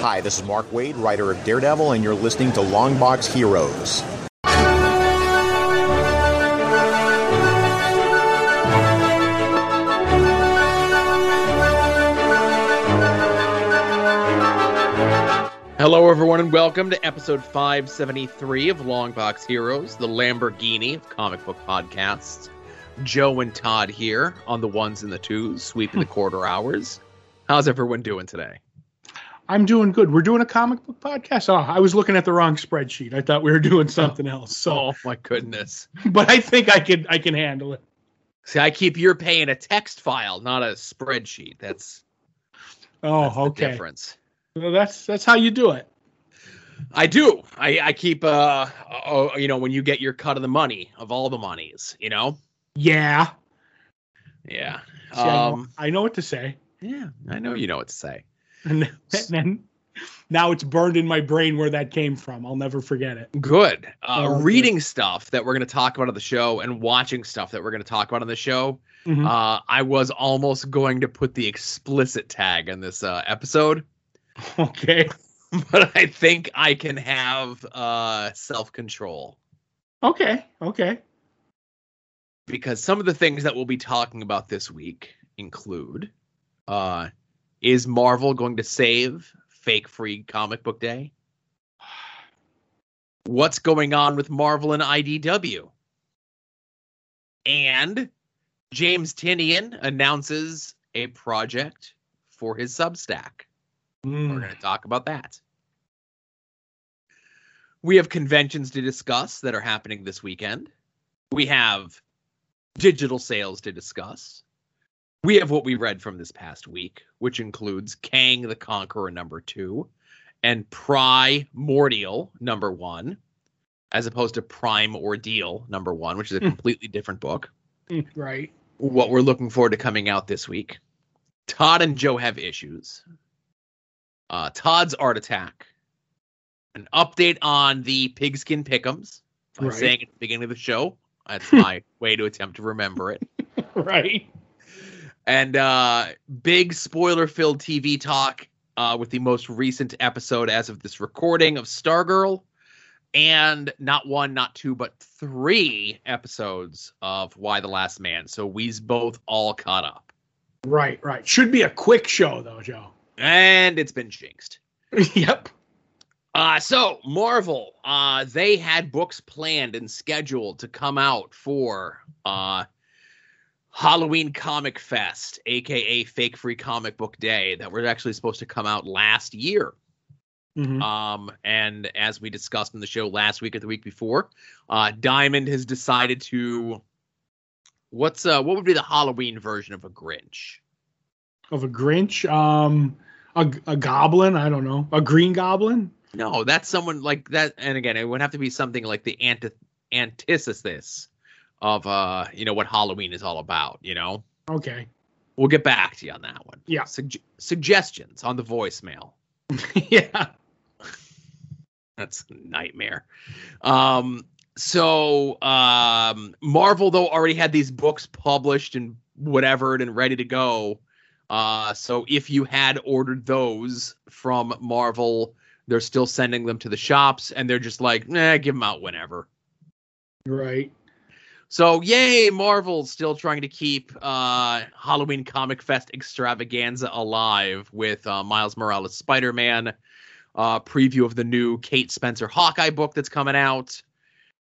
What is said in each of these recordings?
Hi, this is Mark Waid, writer of Daredevil, and you're listening to Longbox Heroes. Hello, everyone, and welcome to episode 573 of Longbox Heroes, the Lamborghini of comic book podcasts. Joe and Todd here on the ones and the twos, sweeping the quarter hours. How's everyone doing today? I'm doing good. We're doing a comic book podcast. Oh, I was looking at the wrong spreadsheet. I thought we were doing something else. So, Oh my goodness! but I think I can I can handle it. See, I keep your pay in a text file, not a spreadsheet. That's, Oh, that's the okay. difference. Well, that's that's how you do it. I do. I, I keep, uh, uh, you know, when you get your cut of the money of all the monies, you know. Yeah. Yeah. See, I, know, Um. I know what to say. Yeah. I know you know what to say. And then, now it's burned in my brain where that came from. I'll never forget it. Good. Uh, Oh, good. reading stuff that we're going to talk about on the show and watching stuff that we're going to talk about on the show. Mhm. Uh, I was almost going to put the explicit tag in this uh, episode, Okay. but I think I can have uh, self control Okay. Okay. because some of the things that we'll be talking about this week include uh, Is Marvel going to save fake free comic book day? What's going on with Marvel and IDW? And James Tynion announces a project for his Substack. We're Mm. going to talk about that. We have conventions to discuss that are happening this weekend. We have digital sales to discuss. We have what we read from this past week, which includes Kang the Conqueror number two and Primordial number one, as opposed to Prime Ordeal number one, which is a Hmm. completely different book Right. what we're looking forward to coming out this week. Todd and Joe have issues. Uh, Todd's art attack. An update on the pigskin pickums. I was Right. saying at the beginning of the show. That's my way to attempt to remember it. Right. And uh, big spoiler filled TV talk uh, with the most recent episode as of this recording of Stargirl. And not one, not two, but three episodes of Y: The Last Man. So we's both all caught up. Right. Right. Should be a quick show though, Joe. And it's been jinxed. yep. Uh, so Marvel, uh, they had books planned and scheduled to come out for uh, Halloween Comic Fest, aka Fake Free Comic Book Day, that was actually supposed to come out last year. Mhm. Um, and as we discussed in the show last week or the week before, uh, Diamond has decided to. What's uh, what would be the Halloween version of a Grinch? Of a Grinch. Um. A, a goblin. I don't know. A green goblin. No, that's someone like that. And again, it would have to be something like the anti- antithesis of uh, you know, what Halloween is all about. You know, Okay. we'll get back to you on that one. Yeah. Sug- suggestions on the voicemail. yeah. That's a nightmare. Um, so um, Marvel though already had these books published and whatever and ready to go. Uh, so if you had ordered those from Marvel, they're still sending them to the shops, and they're just like, nah, give them out whenever. Right. So yay, Marvel's still trying to keep uh, Halloween Comic Fest extravaganza alive with uh, Miles Morales Spider-Man, uh, preview of the new Kate Spencer Hawkeye book that's coming out,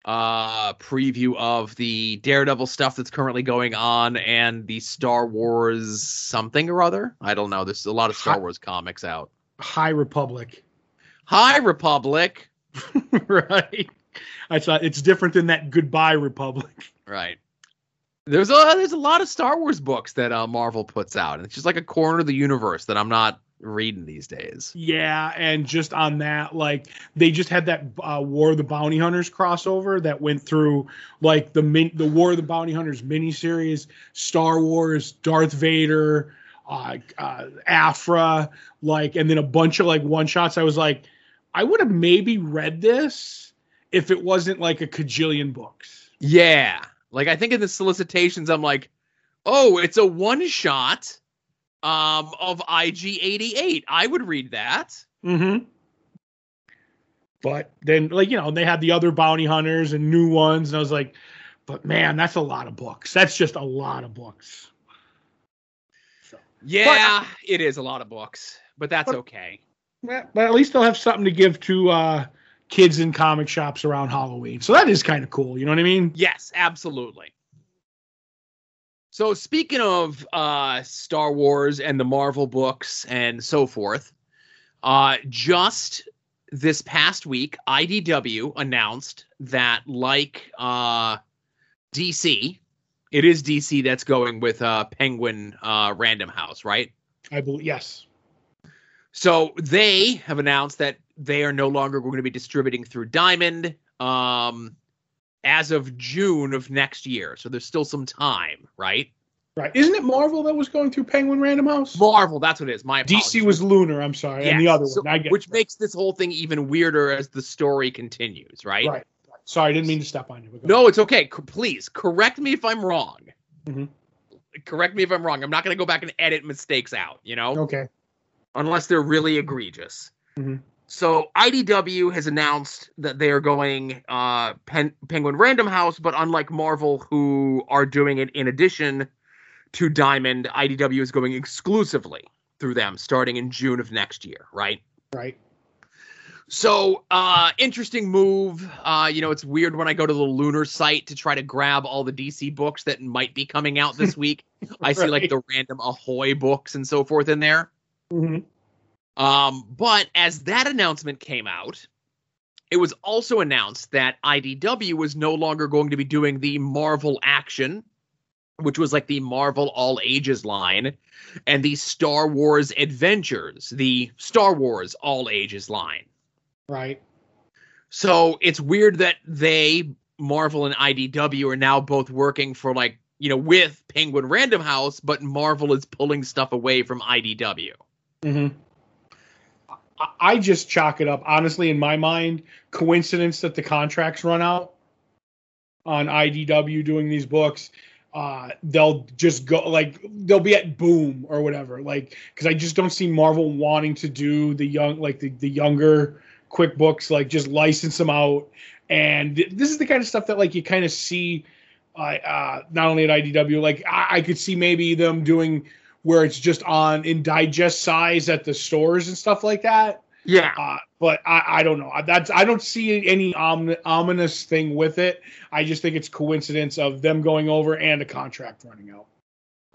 uh, preview of the Daredevil stuff that's currently going on, and the Star Wars something or other. I don't know. There's a lot of Star Wars comics out. High Republic. High Republic. right. I thought it's different than that Goodbye Republic. Right. There's a there's a lot of Star Wars books that uh, Marvel puts out, and it's just like a corner of the universe that I'm not reading these days. Yeah, and just on that, like they just had that uh, War of the Bounty Hunters crossover that went through like the min- the War of the Bounty Hunters miniseries, Star Wars, Darth Vader, uh, uh, Aphra, like, and then a bunch of like one shots. I was like, I would have maybe read this if it wasn't like a cajillion books. Yeah, like I think in the solicitations, I'm like, oh, it's a one shot um of IG88. I would read that. Mm-hmm. But then, like you know, they had the other bounty hunters and new ones, and I was like, but man, that's a lot of books. That's just a lot of books. So, Yeah, it is a lot of books, but that's But- okay. but but at least they'll have something to give to uh, kids in comic shops around Halloween. So that is kind of cool. You know what I mean? Yes, absolutely. So speaking of uh, Star Wars and the Marvel books and so forth, uh, just this past week, IDW announced that, like uh, DC, it is DC that's going with uh, Penguin uh, Random House, right? I believe yes. So they have announced that they are no longer going to be distributing through Diamond um, as of June of next year. So there's still some time, right? Right? Isn't it Marvel that was going through Penguin Random House? Marvel, that's what it is. My DC was Lunar. I'm sorry, and the other So- one. I get which makes this whole thing even weirder as the story continues, right? right. Sorry, I didn't mean to step on you. No, it's okay. C- please correct me if I'm wrong. Mhm. Correct me if I'm wrong. I'm not going to go back and edit mistakes out, you know? Okay. unless they're really egregious. Mhm. So IDW has announced that they are going uh, Pen- Penguin Random House, but unlike Marvel, who are doing it in addition to Diamond, IDW is going exclusively through them starting in June of next year, right? Right. So, uh, interesting move. Uh, you know, it's weird when I go to the Lunar site to try to grab all the DC books that might be coming out this week. I see like the random Ahoy books and so forth in there. hmm Um, but as that announcement came out, it was also announced that IDW was no longer going to be doing the Marvel Action, which was like the Marvel All Ages line, and the Star Wars Adventures, the Star Wars All Ages line. Right. So it's weird that they, Marvel and IDW, are now both working for like, you know, with Penguin Random House, but Marvel is pulling stuff away from IDW. hmm I, just chalk it up, honestly, in my mind, coincidence that the contracts run out on IDW doing these books. Uh, they'll just go like they'll be at boom or whatever. Like, because I just don't see Marvel wanting to do the young, like the, the younger quick books, like just license them out. And th- this is the kind of stuff that like you kind of see, uh, uh, not only at IDW, like I, I could see maybe them doing where it's just on in digest size at the stores and stuff like that. Yeah. Uh, but I, I don't know. That's I don't see any omin- ominous thing with it. I just think it's coincidence of them going over and a contract running out.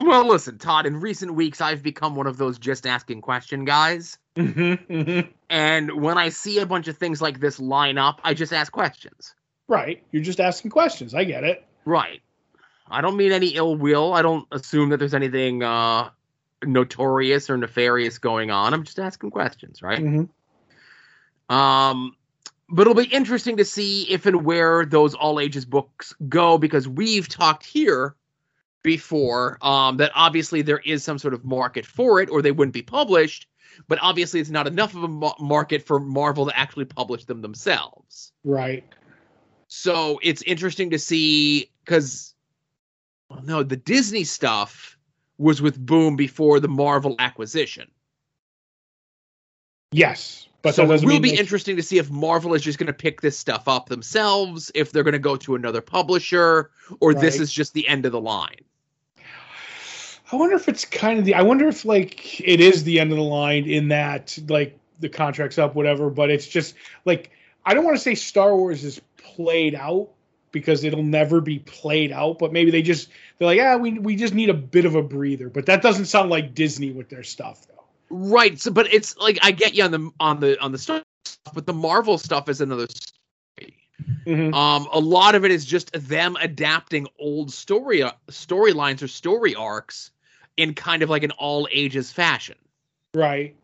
Well, listen, Todd, in recent weeks, I've become one of those just asking question guys. Mm-hmm, mm-hmm. And when I see a bunch of things like this line up, I just ask questions. Right. You're just asking questions. I get it. Right. I don't mean any ill will. I don't assume that there's anything uh, notorious or nefarious going on. I'm just asking questions, right? Mm-hmm. Um, but it'll be interesting to see if and where those all ages books go because we've talked here before um, that obviously there is some sort of market for it or they wouldn't be published. But obviously, it's not enough of a ma- market for Marvel to actually publish them themselves. Right. So it's interesting to see because, well, no, the Disney stuff was with Boom before the Marvel acquisition. Yes. But so it will be they- interesting to see if Marvel is just going to pick this stuff up themselves, if they're going to go to another publisher, or this is just the end of the line. I wonder if it's kind of the. I wonder if like it is the end of the line in that like the contract's up, whatever. But it's just like I don't want to say Star Wars is played out because it'll never be played out. But maybe they just they're like, yeah, we we just need a bit of a breather. But that doesn't sound like Disney with their stuff though. Right. So, but it's like I get you on the on the on the stuff, but the Marvel stuff is another story. Mhm. Um, a lot of it is just them adapting old story storylines or story arcs in kind of like an all ages fashion. Right.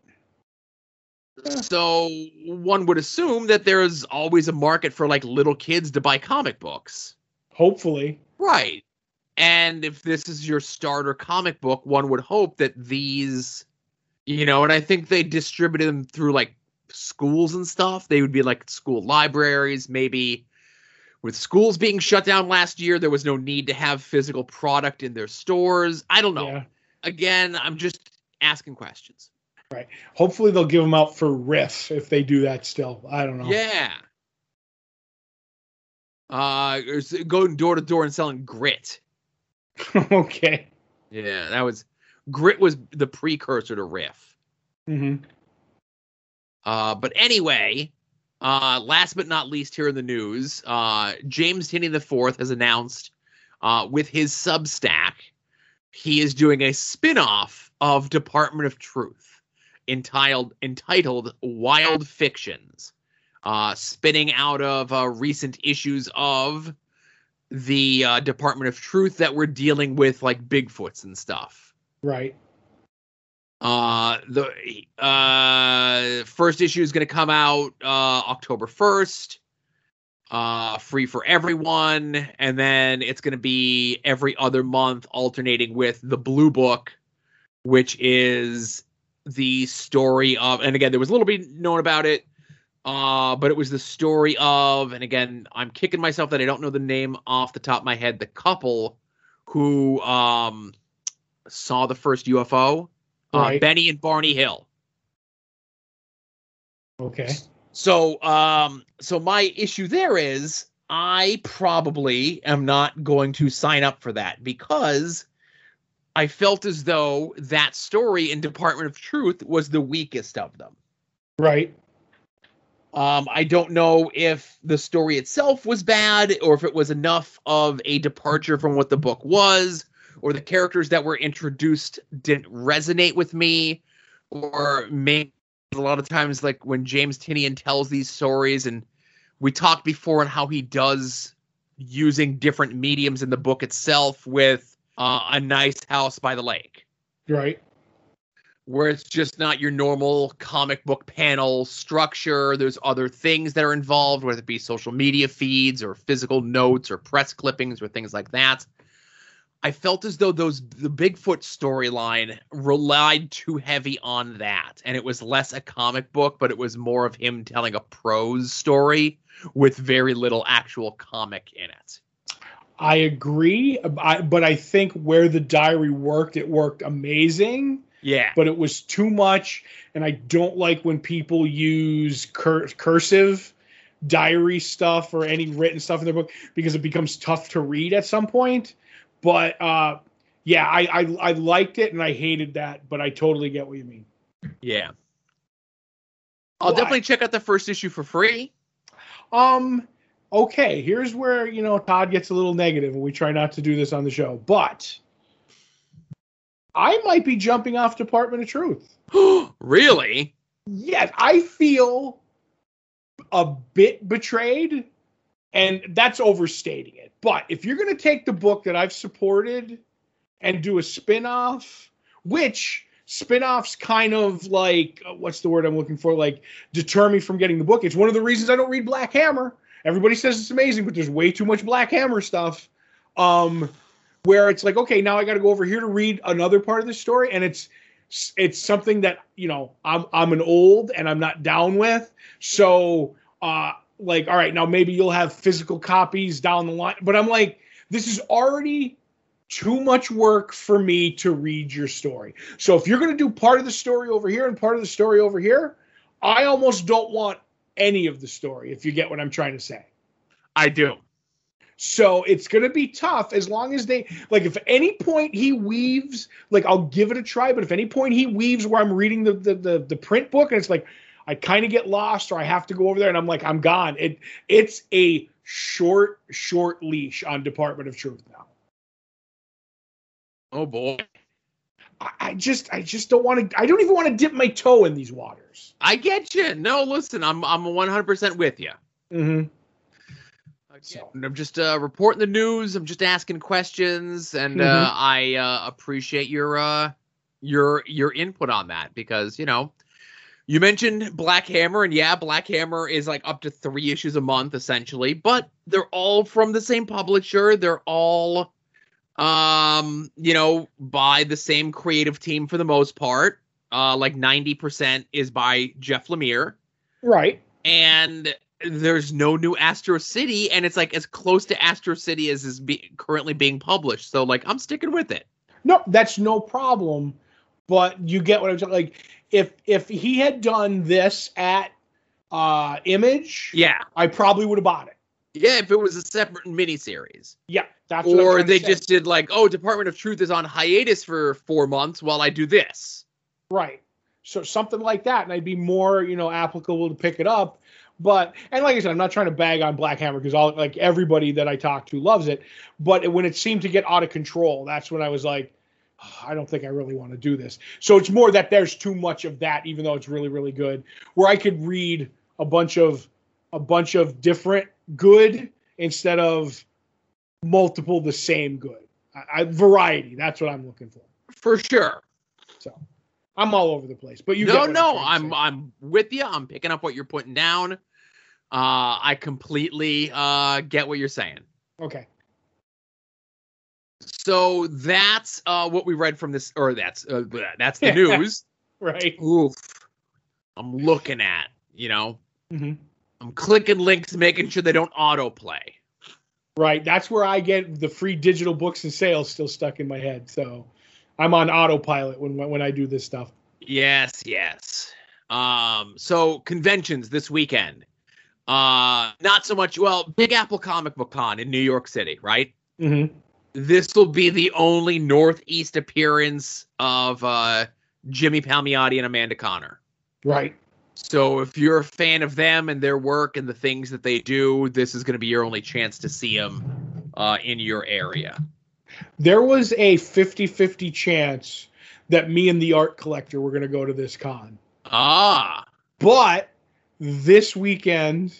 So one would assume that there's always a market for like little kids to buy comic books. Hopefully. Right. And if this is your starter comic book, one would hope that these, you know, and I think they distributed them through like schools and stuff. They would be like school libraries, maybe. With schools being shut down last year, there was no need to have physical product in their stores. I don't know. Yeah. Again, I'm just asking questions. Right. Hopefully they'll give them out for Riff if they do that still. I don't know. Yeah. Uh, going door to door and selling grit. okay. Yeah, that was grit was the precursor to Riff. Mm-hmm. Uh, but anyway, uh, last but not least, here in the news, uh, James Tynion the Fourth has announced uh, with his Substack, he is doing a spin-off of Department of Truth entitled entitled Wild Fictions, uh, spinning out of uh, recent issues of the uh, Department of Truth that we're dealing with, like Bigfoots and stuff. Right. Uh, the uh, first issue is going to come out uh, October 1st, uh, free for everyone. And then it's going to be every other month, alternating with the Blue Book, which is the story of, and again, there was a little bit known about it, uh, but it was the story of, and again, I'm kicking myself that I don't know the name off the top of my head, the couple who um, saw the first UFO Right. uh, Benny and Barney Hill. Okay. So, um, so my issue there is I probably am not going to sign up for that because I felt as though that story in Department of Truth was the weakest of them. Right. Um, I don't know if the story itself was bad or if it was enough of a departure from what the book was, or the characters that were introduced didn't resonate with me, or maybe a lot of times, like when James Tynion tells these stories, and we talked before on how he does using different mediums in the book itself with uh, a nice house by the lake Right. where it's just not your normal comic book panel structure. There's other things that are involved, whether it be social media feeds or physical notes or press clippings or things like that. I felt as though those the Bigfoot storyline relied too heavy on that, and it was less a comic book, but it was more of him telling a prose story with very little actual comic in it. I agree, I, but I think where the diary worked, it worked amazing. Yeah, But it was too much, and I don't like when people use cur- cursive diary stuff or any written stuff in their book because it becomes tough to read at some point. But uh, yeah, I, I I liked it and I hated that, but I totally get what you mean. yeah. I'll definitely check out the first issue for free. Um, okay, here's where you know Todd gets a little negative, and we try not to do this on the show, but I might be jumping off Department of Truth. really? Yes, I feel a bit betrayed, and that's overstating it. But if you're going to take the book that I've supported and do a spin-off, which spin-offs kind of like uh, what's the word I'm looking for? Like deter me from getting the book. It's one of the reasons I don't read Black Hammer. Everybody says it's amazing, but there's way too much Black Hammer stuff. Um, where it's like, okay, now I got to go over here to read another part of the story, and it's it's something that you know I'm I'm an old and I'm not down with. So uh like all right, now maybe you'll have physical copies down the line, but I'm like this is already too much work for me to read your story. So if you're going to do part of the story over here and part of the story over here, I almost don't want any of the story if you get what I'm trying to say. I do. So it's going to be tough as long as they like. If any point he weaves, like I'll give it a try. But if any point he weaves where I'm reading the the the, the print book and it's like I kind of get lost or I have to go over there and I'm like I'm gone. It it's a short short leash on Department of Truth now. Oh boy. I, just I just don't want to. I don't even want to dip my toe in these waters. I get you. No, listen, I'm I'm 100% with you. Mm-hmm. So. I'm just uh, reporting the news. I'm just asking questions, and uh, Mhm. I uh, appreciate your uh, your your input on that because you know you mentioned Black Hammer, and yeah, Black Hammer is like up to three issues a month essentially, but they're all from the same publisher. They're all um you know by the same creative team for the most part. Uh, like 90% is by Jeff Lemire Right. and there's no new Astro City, and it's like as close to Astro City as is be- currently being published. So like I'm sticking with it. No, that's no problem. but you get what I'm saying. Like if if he had done this at uh Image, Yeah, I probably would have bought it. Yeah. If it was a separate miniseries, Yeah, that's what I'm or they just did like, oh, Department of Truth is on hiatus for four months while I do this. Right. So something like that, and I'd be more, you know, applicable to pick it up. But and like I said, I'm not trying to bag on Black Hammer because all like everybody that I talk to loves it. But when it seemed to get out of control, that's when I was like, "Oh, I don't think I really want to do this. So it's more that there's too much of that, even though it's really, really good. Where I could read a bunch of a bunch of different good instead of multiple the same good. I, I, variety. That's what I'm looking for. For sure. So I'm all over the place, but you no, no, to I'm. I'm with you. I'm picking up what you're putting down. Uh, I completely uh, get what you're saying. okay. So that's uh, what we read from this, or that's uh, that's the news. Right. Oof. I'm looking at, you know, hmm I'm clicking links, making sure they don't autoplay. Right. That's where I get the free digital books and sales still stuck in my head. So I'm on autopilot when when I do this stuff. Yes, yes. Um, so conventions this weekend. Uh, not so much. Well, Big Apple Comic Book Con in New York City, right? Mm-hmm. This will be the only Northeast appearance of uh, Jimmy Palmiotti and Amanda Conner. Right. So if you're a fan of them and their work and the things that they do, this is going to be your only chance to see them uh, in your area. There was a 50-50 chance that me and the art collector were going to go to this con. Ah, But this weekend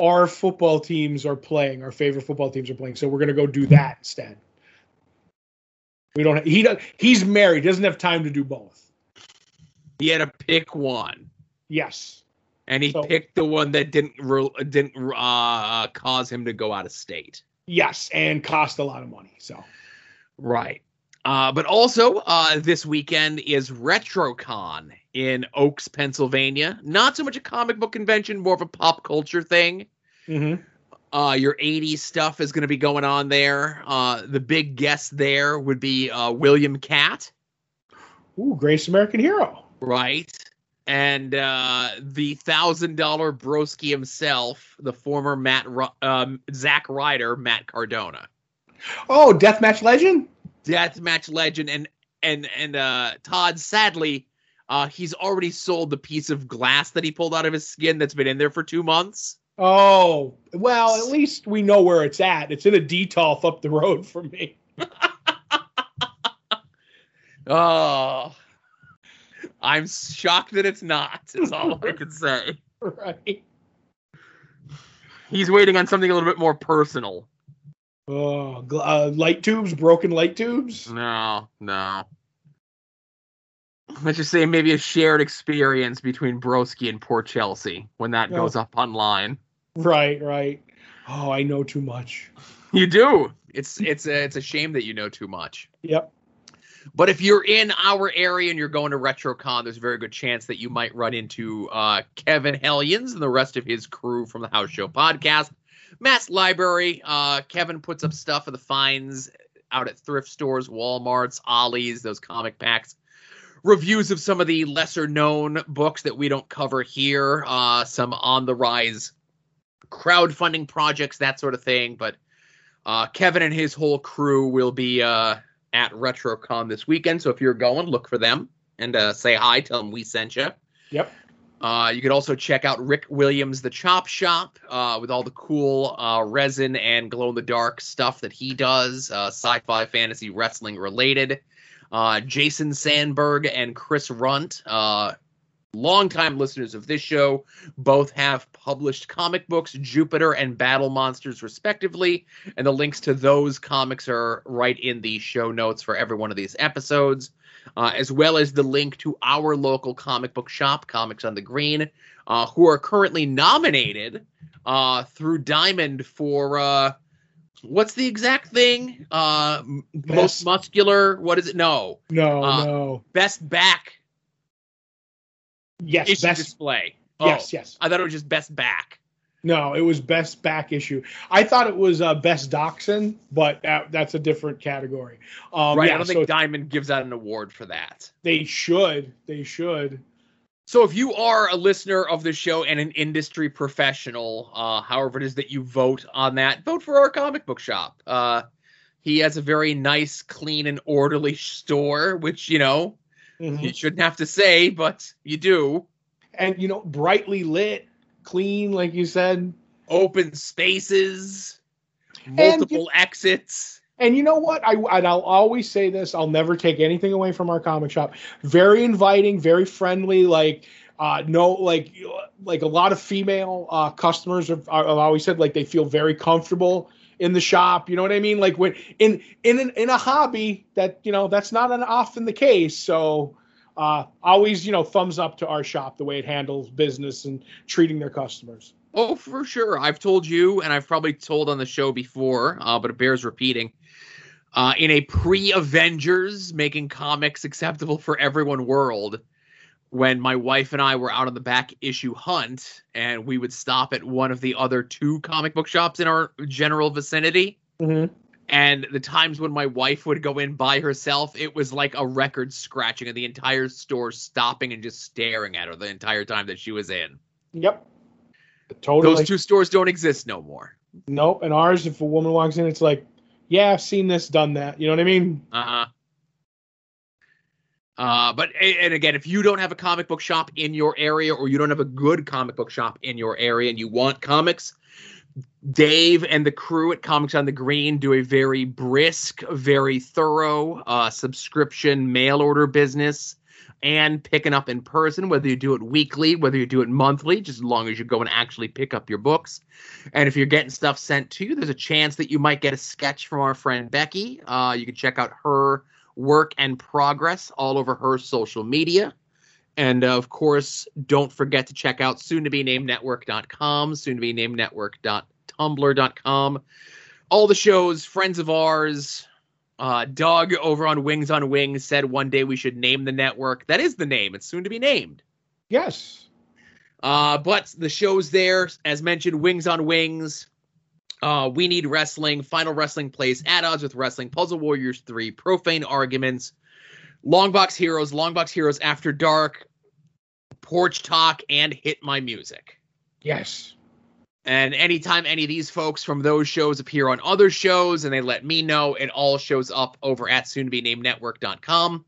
our football teams are playing. Our favorite football teams are playing. So we're going to go do that instead. We don't he does he's married, doesn't have time to do both. he had to pick one. Yes. and he So- picked the one that didn't re- didn't uh, cause him to go out of state. Yes, and cost a lot of money. So Right. Uh, but also, uh, this weekend is RetroCon in Oaks, Pennsylvania. Not so much a comic book convention, more of a pop culture thing. mm-hmm. Uh, your 80s stuff is going to be going on there. Uh, the big guest there would be uh, William Katt, Ooh, Greatest American Hero. right? And uh, the thousand dollar broski himself, the former Matt um, Zack Ryder, Matt Cardona. Oh, Deathmatch Legend? deathmatch legend and and and uh Todd sadly uh he's already sold the piece of glass that he pulled out of his skin that's been in there for 2 months. Oh, well, at least we know where it's at. It's in a Detolf up the road from me. Oh. I'm shocked that it's not. Is all I can say. Right. He's waiting on something a little bit more personal. Oh, uh, light tubes, broken light tubes. No, no. Let's just say maybe a shared experience between Broski and poor Chelsea when that Oh. goes up online. Right, right. Oh, I know too much. You do. It's it's a, it's a shame that you know too much. Yep. But if you're in our area and you're going to RetroCon, there's a very good chance that you might run into uh, Kevin Hellions and the rest of his crew from the House Show podcast. Matt's Library. Uh, Kevin puts up stuff for the finds out at thrift stores, Walmarts, Ollie's, those comic packs. Reviews of some of the lesser known books that we don't cover here, uh, some on the rise crowdfunding projects, that sort of thing. But uh, Kevin and his whole crew will be uh, at RetroCon this weekend. So if you're going, look for them and uh, say hi. Tell them we sent you. Yep. Uh, you could also check out Rick Williams, the Chop Shop, uh, with all the cool uh, resin and glow in the dark stuff that he does, uh, sci fi, fantasy, wrestling related. Uh, Jason Sandberg and Chris Runt, uh, longtime listeners of this show, both have published comic books, Jupiter and Battle Monsters, respectively. And the links to those comics are right in the show notes for every one of these episodes uh, as well as the link to our local comic book shop, Comics on the Green, uh, who are currently nominated uh, through Diamond for uh, what's the exact thing? Uh, most muscular. What is it? No, No, Uh, no. best back Yes, issue best. display. Oh, Yes, yes. I thought it was just best back. No, it was best back issue. I thought it was uh, best dachshund, but that, that's a different category. Um, right. yeah, I don't so think Diamond gives out an award for that. they should. They should. So if you are a listener of the show and an industry professional, uh, however it is that you vote on that, vote for our comic book shop. Uh, he has a very nice, clean, and orderly store, which you know Mhm. you shouldn't have to say, but you do. And you know, brightly lit, clean, like you said. Open spaces, multiple exits. And you know what? I and I'll always say this. I'll never take anything away from our comic shop. Very inviting, very friendly. Like uh, no, like like a lot of female uh, customers have, have always said like they feel very comfortable in the shop. You know what I mean? Like when in in in a hobby that you know that's not an often the case. So uh, always you know thumbs up to our shop the way it handles business and treating their customers. Oh, for sure. I've told you, and I've probably told on the show before, uh, but it bears repeating. Uh, in a pre Avengers making comics acceptable for everyone world, when my wife and I were out on the back issue hunt, and we would stop at one of the other two comic book shops in our general vicinity. Mm-hmm. And the times when my wife would go in by herself, it was like a record scratching and the entire store stopping and just staring at her the entire time that she was in. Yep. Totally. Those two stores don't exist no more. Nope. And ours, if a woman walks in, it's like, yeah, I've seen this, done that. You know what I mean? Uh-huh. Uh, but and again, if you don't have a comic book shop in your area, or you don't have a good comic book shop in your area, and you want comics, Dave and the crew at Comics on the Green do a very brisk, very thorough uh, subscription mail order business and picking up in person, whether you do it weekly, whether you do it monthly, just as long as you go and actually pick up your books. And if you're getting stuff sent to you, there's a chance that you might get a sketch from our friend Becky. Uh, you can check out her work and progress all over her social media. And uh, of course, don't forget to check out soon to be named network.com, soon to be named network.tumblr.com. All the shows, friends of ours. Uh, Doug over on Wings on Wings said one day we should name the network. That is the name. It's soon to be named. Yes. Uh, but the shows there, as mentioned, Wings on Wings, uh, We Need Wrestling, Final Wrestling Place, At Odds with Wrestling, Puzzle Warriors 3, Profane Arguments, Longbox Heroes, Longbox Heroes After Dark, Porch Talk, and Hit My Music. Yes. And anytime any of these folks from those shows appear on other shows and they let me know, it all shows up over at soon to be named network.com.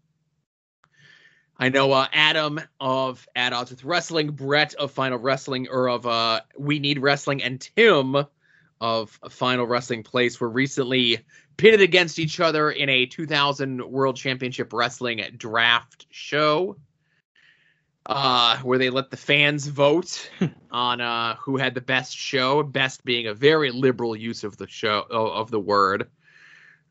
I know uh, Adam of At Odds with Wrestling, Brett of Final Wrestling, or of uh, We Need Wrestling, and Tim of Final Wrestling Place were recently pitted against each other in a 2000 World Championship Wrestling draft show uh, where they let the fans vote on uh, who had the best show. Best being a very liberal use of the show of the word.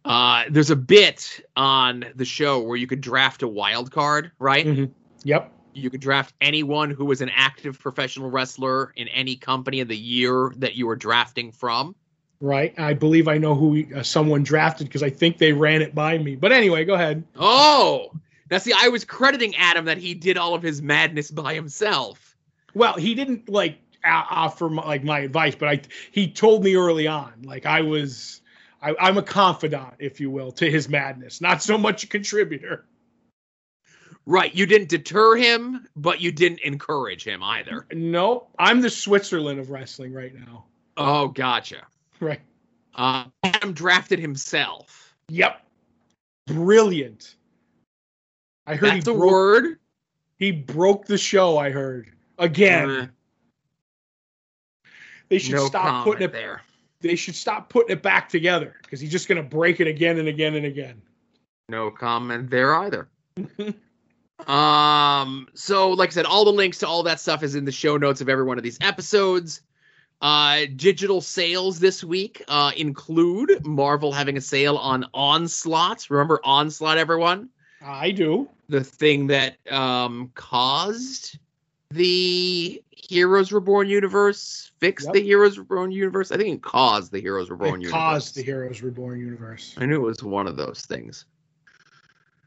Uh, there's a bit on the show where you could draft a wild card, right? Mhm. Yep. You could draft anyone who was an active professional wrestler in any company in the year that you were drafting from. Right. I believe I know who uh, someone drafted because I think they ran it by me. But anyway, go ahead. Oh, now see, I was crediting Adam that he did all of his madness by himself. Well, he didn't like offer my, like my advice, but I he told me early on. Like I was, I, I'm a confidant, if you will, to his madness. Not so much a contributor. Right, you didn't deter him, but you didn't encourage him either. No, I'm the Switzerland of wrestling right now. Oh, gotcha. Right. Uh, Adam drafted himself. Yep. Brilliant. I heard That's he a broke, word. he broke the show. I heard again. Uh, they should no stop putting it. there. They should stop putting it back together because he's just going to break it again and again and again. No comment there either. um, so like I said, all the links to all that stuff is in the show notes of every one of these episodes. Uh, digital sales this week uh, include Marvel having a sale on Onslaught. Remember Onslaught, everyone? I do. The thing that um, caused the Heroes Reborn universe, fixed Yep. the Heroes Reborn universe. I think it caused the Heroes Reborn It universe. caused the Heroes Reborn universe. I knew it was one of those things.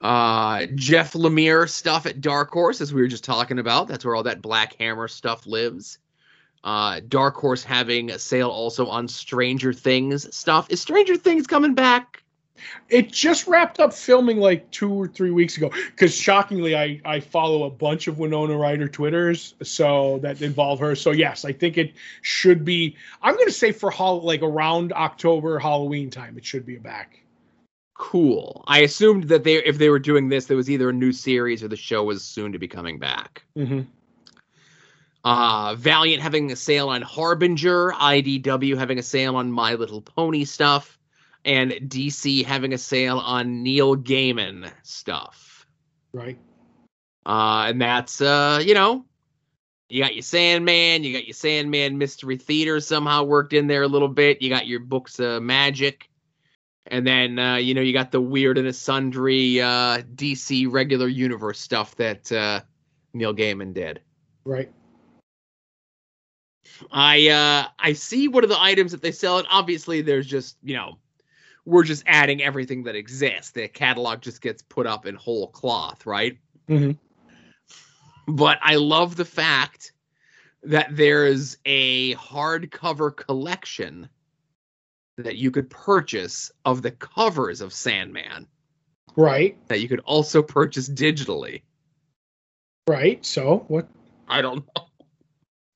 Uh, Jeff Lemire stuff at Dark Horse, as we were just talking about. That's where all that Black Hammer stuff lives. Uh, Dark Horse having a sale also on Stranger Things stuff. Is Stranger Things coming back? It just wrapped up filming like two or three weeks ago. Because shockingly, I I follow a bunch of Winona Ryder twitters, so that involve her. So yes, I think it should be. I'm going to say for hol- like around October Halloween time, it should be back. Cool. I assumed that they, if they were doing this, there was either a new series or the show was soon to be coming back. Mm-hmm. Uh, Valiant having a sale on Harbinger, IDW having a sale on My Little Pony stuff, and DC having a sale on Neil Gaiman stuff. Right. Uh, and that's uh, you know, you got your Sandman, you got your Sandman Mystery Theater somehow worked in there a little bit. You got your books of magic, and then uh, you know you got the weird and a sundry uh, DC regular universe stuff that uh, Neil Gaiman did. Right. I uh I see one of the items that they sell, and obviously there's just you know we're just adding everything that exists. The catalog just gets put up in whole cloth, right? Mm-hmm. But I love the fact that there's a hardcover collection that you could purchase of the covers of Sandman Right. that you could also purchase digitally. Right. So what? I don't know.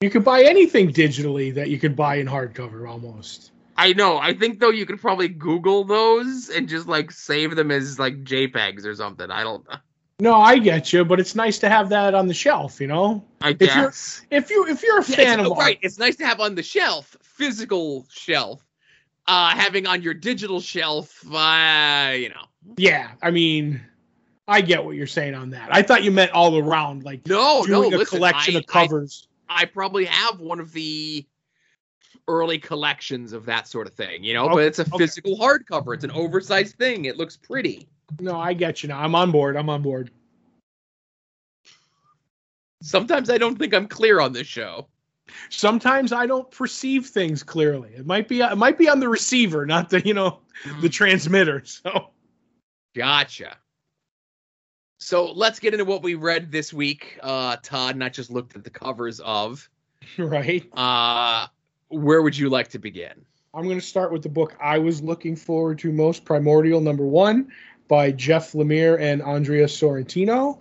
You could buy anything digitally that you could buy in hardcover almost. I know. I think though you could probably Google those and just like save them as like JPEGs or something. I don't. Know. No, I get you, but it's nice to have that on the shelf, you know. I If you're- guess. If you if you're a Yeah, fan of right. It's nice to have on the shelf, physical shelf. Uh, having on your digital shelf, uh, you know. yeah, I mean, I get what you're saying on that. I thought you meant all around, like No, no. a Listen, collection I, of covers. I, I probably have one of the early collections of that sort of thing, you know. Okay, But it's a okay. physical hardcover. It's an oversized thing. It looks pretty. no, I get you now. I'm on board. I'm on board. Sometimes I don't think I'm clear on this show. Sometimes I don't perceive things clearly. It might be it might be on the receiver, not the you know the transmitter. So Gotcha. So let's get into what we read this week. Uh, Todd, not just looked at the covers of. right. Uh, where would you like to begin? I'm going to start with the book I was looking forward to most, Primordial Number One, by Jeff Lemire and Andrea Sorrentino.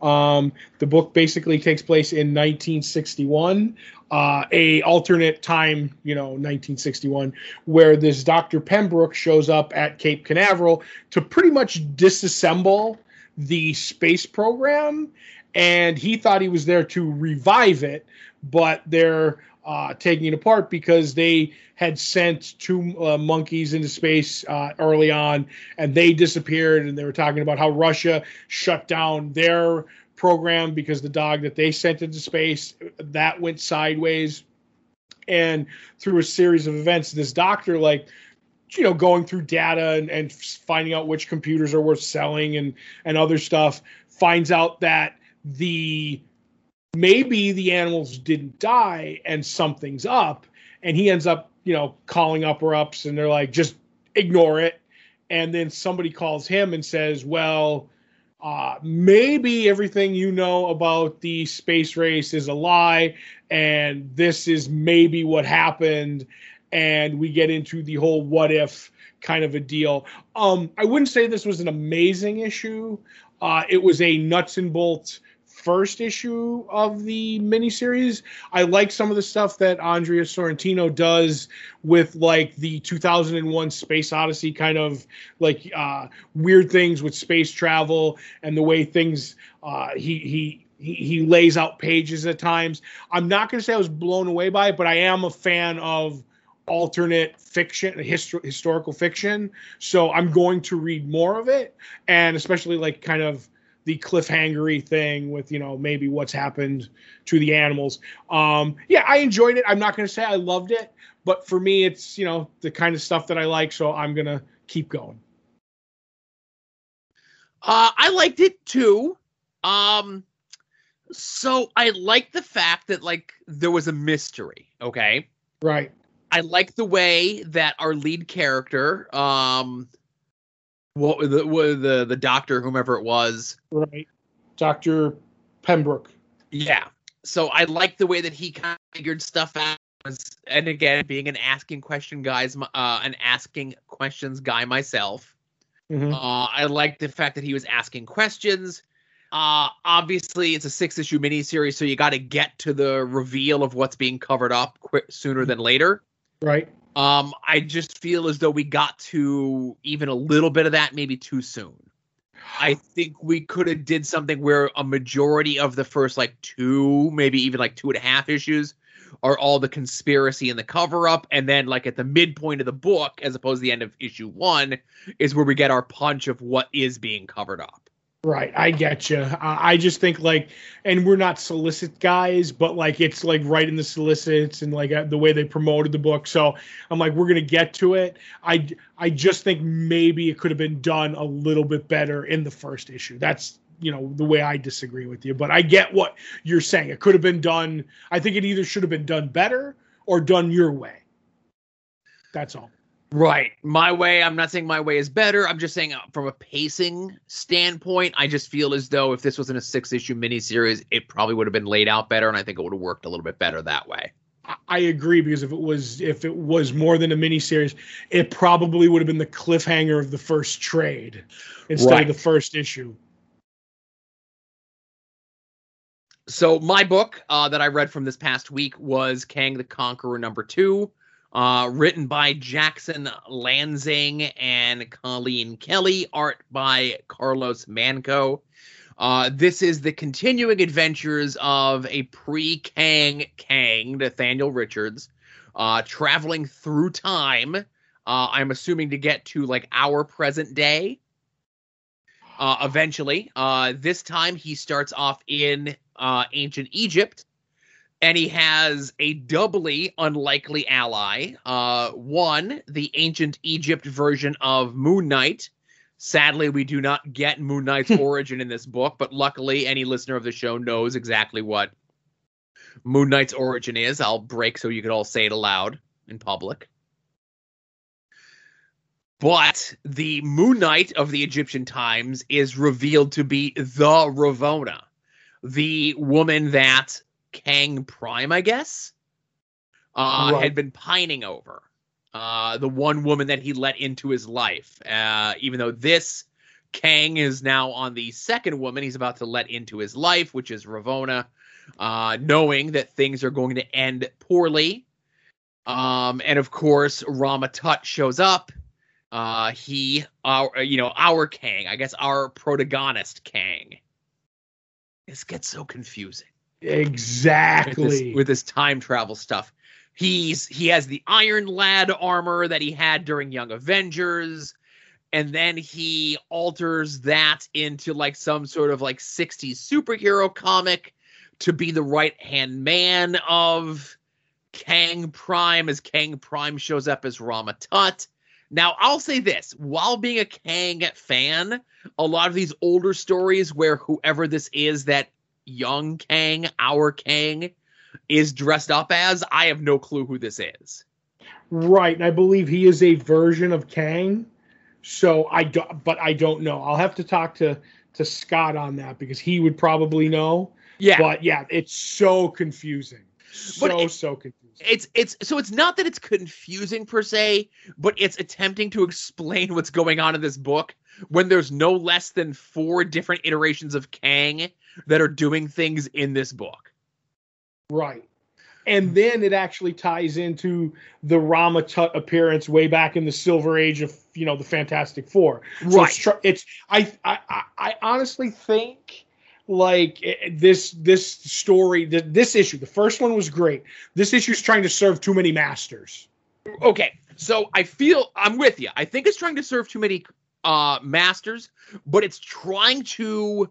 Um, the book basically takes place in 1961, uh, a alternate time, you know, 1961, where this Dr. Pembroke shows up at Cape Canaveral to pretty much disassemble the space program, and he thought he was there to revive it, but they're uh, taking it apart because they had sent two uh, monkeys into space uh, early on and they disappeared and they were talking about how russia shut down their program because the dog that they sent into space that went sideways. And through a series of events this doctor like you know going through data and, and finding out which computers are worth selling and and other stuff finds out that the maybe the animals didn't die and something's up and he ends up you know calling upper ups and they're like just ignore it. And then somebody calls him and says well uh, maybe everything you know about the space race is a lie and this is maybe what happened and we get into the whole what if kind of a deal. Um, i wouldn't say this was an amazing issue. Uh, it was a nuts and bolts first issue of the miniseries. I like some of the stuff that Andrea Sorrentino does with like the 2001 Space Odyssey kind of like uh, weird things with space travel and the way things uh, he he. He, lays out pages at times. I'm not going to say I was blown away by it, but I am a fan of alternate fiction, histor- historical fiction. So I'm going to read more of it, and especially like kind of the cliffhangery thing with you know maybe what's happened to the animals. Um, yeah, I enjoyed it. I'm not going to say I loved it, but for me, it's you know the kind of stuff that I like. So I'm gonna keep going. Uh, I liked it too. Um, so I like the fact that like there was a mystery. Okay, Right. I like the way that our lead character, um, what the what, the the doctor, whomever it was, Right. Doctor Pembroke. yeah, so I like the way that he kind of figured stuff out. And again, being an asking question guys, uh, an asking questions guy myself, mm-hmm. uh, I like the fact that he was asking questions. Uh, obviously, it's a six issue miniseries, so you got to get to the reveal of what's being covered up quick, sooner than later. Right. Um, I just feel as though we got to even a little bit of that maybe too soon. I think we could have did something where a majority of the first like two, maybe even like two and a half issues are all the conspiracy and the cover up, and then like at the midpoint of the book, as opposed to the end of issue one, is where we get our punch of what is being covered up. Right, I get you. I just think like, and we're not solicit guys, but like it's like right in the solicits and like uh, the way they promoted the book. So I'm like, we're gonna get to it. I I just think maybe it could have been done a little bit better in the first issue. That's you know the way I disagree with you, but I get what you're saying. It could have been done. I think it either should have been done better or done your way. That's all. Right. My way, I'm not saying my way is better. I'm just saying uh, from a pacing standpoint, I just feel as though if this wasn't a six issue miniseries, it probably would have been laid out better, and I think it would have worked a little bit better that way. I agree because if it was if it was more than a miniseries, it probably would have been the cliffhanger of the first trade instead right. of the first issue. So my book uh, that I read from this past week was Kang the Conqueror number two uh, written by Jackson Lanzing and Collin Kelly, art by Carlos Magno. Uh, this is the continuing adventures of a pre-Kang Kang, Nathaniel Richards, uh, traveling through time. Uh, I'm assuming to get to like our present day. Uh, eventually, uh, this time he starts off in ancient Egypt, and he has a doubly unlikely ally. Uh, one, the ancient Egypt version of Moon Knight. Sadly, we do not get Moon Knight's origin in this book, but luckily, any listener of the show knows exactly what Moon Knight's origin is. I'll break so you could all say it aloud in public. But the Moon Knight of the Egyptian times is revealed to be the Ravonna, the woman that Kang Prime, I guess, uh, right. had been pining over. Uh, the one woman that he let into his life. Uh, even though this Kang is now on the second woman he's about to let into his life, which is Ravonna, uh, knowing that things are going to end poorly. Um, and of course, Rama Tut shows up. Uh, he, our, you know, our Kang, I guess our protagonist Kang. This gets so confusing. Exactly. With this, with this time travel stuff. He's he has the Iron Lad armor that he had during Young Avengers and then he alters that into like some sort of like 60s superhero comic to be the right hand man of Kang Prime as Kang Prime shows up as Rama Tut. Now, I'll say this while being a Kang fan, a lot of these older stories where whoever this is that young Kang, our Kang, is dressed up as, I have no clue who this is. Right, and I believe he is a version of Kang. So I don't, but I don't know. I'll have to talk to to Scott on that because he would probably know. Yeah, but yeah, it's so confusing. So it, so confusing. It's it's so it's not that it's confusing per se, but it's attempting to explain what's going on in this book when there's no less than four different iterations of Kang that are doing things in this book. Right. And then it actually ties into the Rama Tut appearance way back in the Silver Age of you know the Fantastic Four. So right. It's, it's I, I I honestly think like eh, this this story this issue the first one was great. This issue is trying to serve too many masters. Okay, so I feel I'm with you. I think it's trying to serve too many uh masters, but it's trying to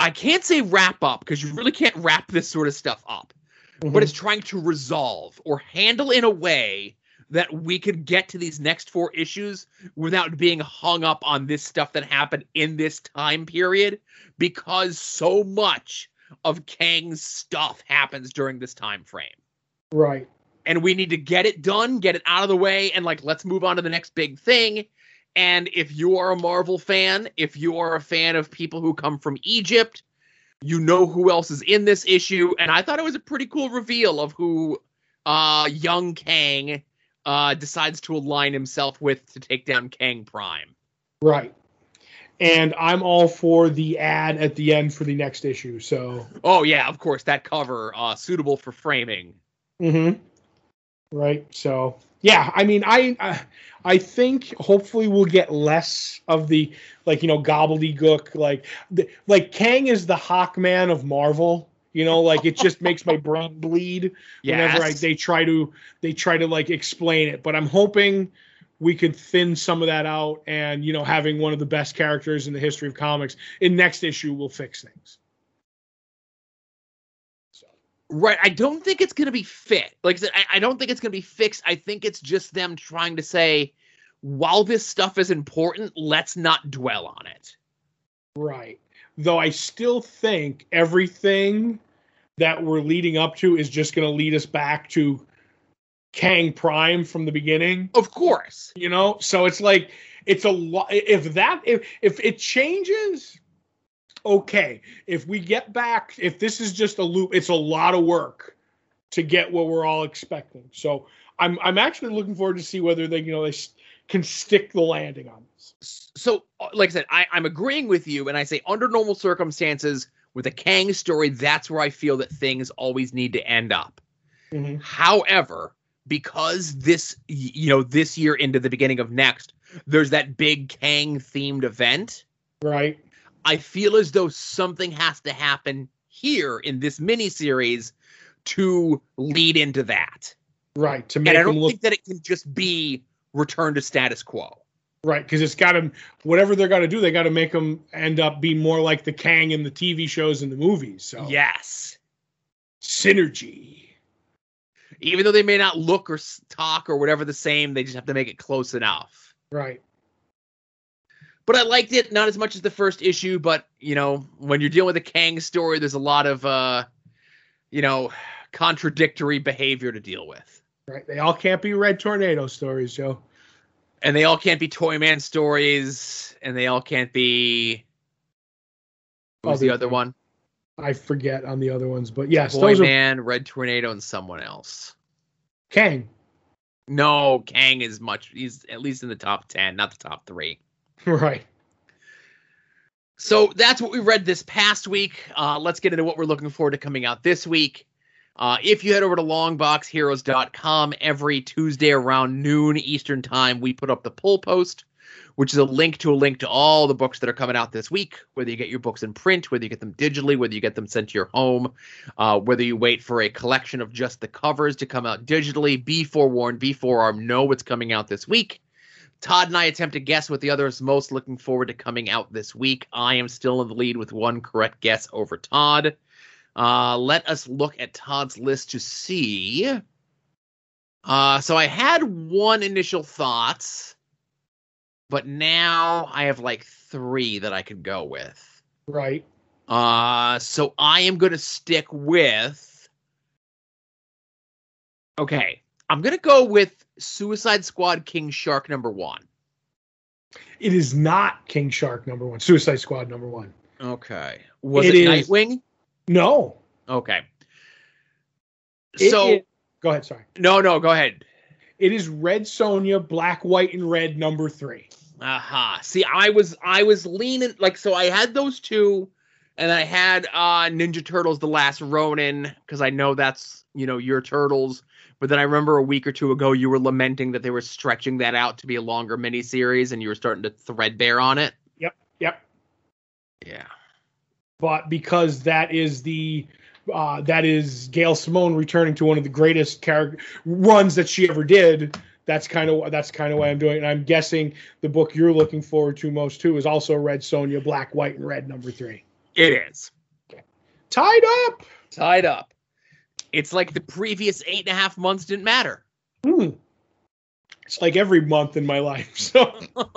I can't say wrap up because you really can't wrap this sort of stuff up. Mm-hmm. But it's trying to resolve or handle in a way that we could get to these next four issues without being hung up on this stuff that happened in this time period because so much of Kang's stuff happens during this time frame. Right. And we need to get it done, get it out of the way and like let's move on to the next big thing and if you are a Marvel fan, if you are a fan of people who come from Egypt, You know who else is in this issue, and I thought it was a pretty cool reveal of who uh, young Kang uh, decides to align himself with to take down Kang Prime. Right. And I'm all for the ad at the end for the next issue. So. Oh yeah, of course that cover uh, suitable for framing. Mm-hmm. Right. So yeah, I mean, I, I I think hopefully we'll get less of the like you know gobbledygook like the, like Kang is the Hawkman of Marvel. You know, like it just makes my brain bleed Yes. whenever I, they try to they try to like explain it. But I'm hoping we could thin some of that out, and you know, having one of the best characters in the history of comics in next issue will fix things. Right. I don't think it's going to be fit. Like I said, I, I don't think it's going to be fixed. I think it's just them trying to say, while this stuff is important, let's not dwell on it. Right. Though I still think everything that we're leading up to is just going to lead us back to Kang Prime from the beginning. Of course. You know, so it's like it's a lot. If that if if it changes, okay. If we get back, if this is just a loop, it's a lot of work to get what we're all expecting. So I'm I'm actually looking forward to see whether they you know they can stick the landing on this. So, uh, like I said, I, I'm agreeing with you, and I say under normal circumstances, with a Kang story, that's where I feel that things always need to end up. Mhm. However, because this, you know, this year into the beginning of next, there's that big Kang themed event. Right. I feel as though something has to happen here in this miniseries to lead into that. Right. To And make I them don't look think that it can just be return to status quo. Right, because it's got to whatever they're got to do, they got to make them end up being more like the Kang in the TV shows and the movies. So Yes. synergy. Even though they may not look or talk or whatever the same, they just have to make it close enough. Right, But I liked it, not as much as the first issue, but you know, when you're dealing with a Kang story, there's a lot of uh you know, contradictory behavior to deal with. right. They all can't be Red Tornado stories, Joe. and they all can't be Toy Man stories, and they all can't be. What was the Other one? I forget on the other ones, but yes, Toy those are Red Tornado, and someone else. Kang. No, Kang is much. He's at least in the top ten, not the top three. Right. So that's what we read this past week. Uh, let's get into what we're looking forward to coming out this week. Uh, if you head over to longboxheroes.com every Tuesday around noon Eastern Time, we put up the pull post, which is a link to a link to all the books that are coming out this week. Whether you get your books in print, whether you get them digitally, whether you get them sent to your home, uh, whether you wait for a collection of just the covers to come out digitally, be forewarned, be forearmed, know what's coming out this week. Todd and I attempt to guess what the other is most looking forward to coming out this week. I am still in the lead with one correct guess over Todd. Uh, let us look at Todd's list to see. Uh, so I had one initial thoughts, but now I have like three that I could go with. Right. Uh, so I am going to stick with. Okay, I'm going to go with Suicide Squad King Shark number one. It is not King Shark number one. Suicide Squad number one. Okay. Was It it, is- Nightwing? No. Okay. It so is- go ahead. Sorry. no, no, go ahead. It is Red Sonja, Black, White, and Red number three. Aha. See, I was I was leaning like so I had those two and I had uh Ninja Turtles the Last Ronin cuz I know that's, you know, your turtles, but then I remember a week or two ago you were lamenting that they were stretching that out to be a longer miniseries and you were starting to threadbare on it. Yep. Yep. Yeah. but because that is the uh, that is Gail Simone returning to one of the greatest character runs that she ever did. That's kind of that's kind of why I'm doing it. And I'm guessing the book you're looking forward to most too is also Red Sonja, Black, White, and Red number three. It is. Tied up. Tied up. It's like the previous eight and a half months didn't matter. Hmm. It's like every month in my life. So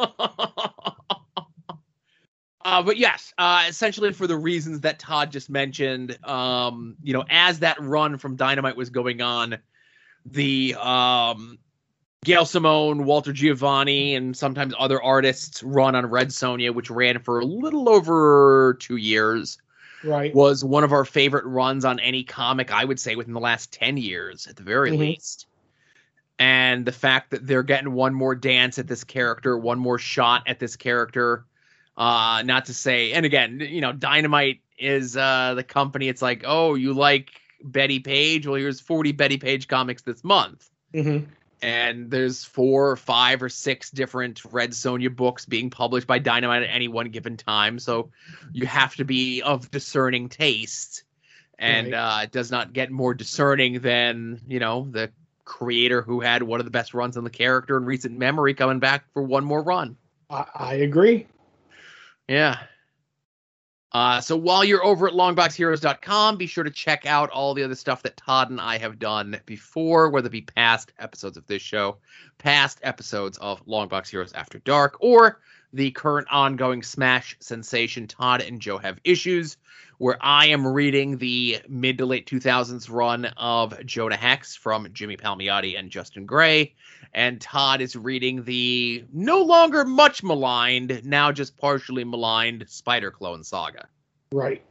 Uh, but yes, uh, essentially for the reasons that Todd just mentioned, um, you know, as that run from Dynamite was going on, the um, Gail Simone, Walter Geovani, and sometimes other artists run on Red Sonja, which ran for a little over two years, right. was one of our favorite runs on any comic, I would say, within the last 10 years at the very Mhm. least. And the fact that they're getting one more dance at this character, one more shot at this character. Uh, not to say, and again, you know, Dynamite is uh, the company. It's like, oh, you like Bettie Page? Well, here's 40 Bettie Page comics this month Mhm. And there's four or five or six different Red Sonja books being published by Dynamite at any one given time. So you have to be of discerning taste, and Right. uh, it does not get more discerning than you know the creator who had one of the best runs on the character in recent memory coming back for one more run. I, I agree. Yeah. Uh, so while you're over at longboxheroes.com, be sure to check out all the other stuff that Todd and I have done before, whether it be past episodes of this show, past episodes of Longbox Heroes After Dark, or the current ongoing Smash sensation Todd and Joe Have Issues, where I am reading the mid to late 2000s run of Jonah Hex from Jimmy Palmiotti and Justin Gray, and Todd is reading the no longer much maligned, now just partially maligned Spider Clone Saga. Right.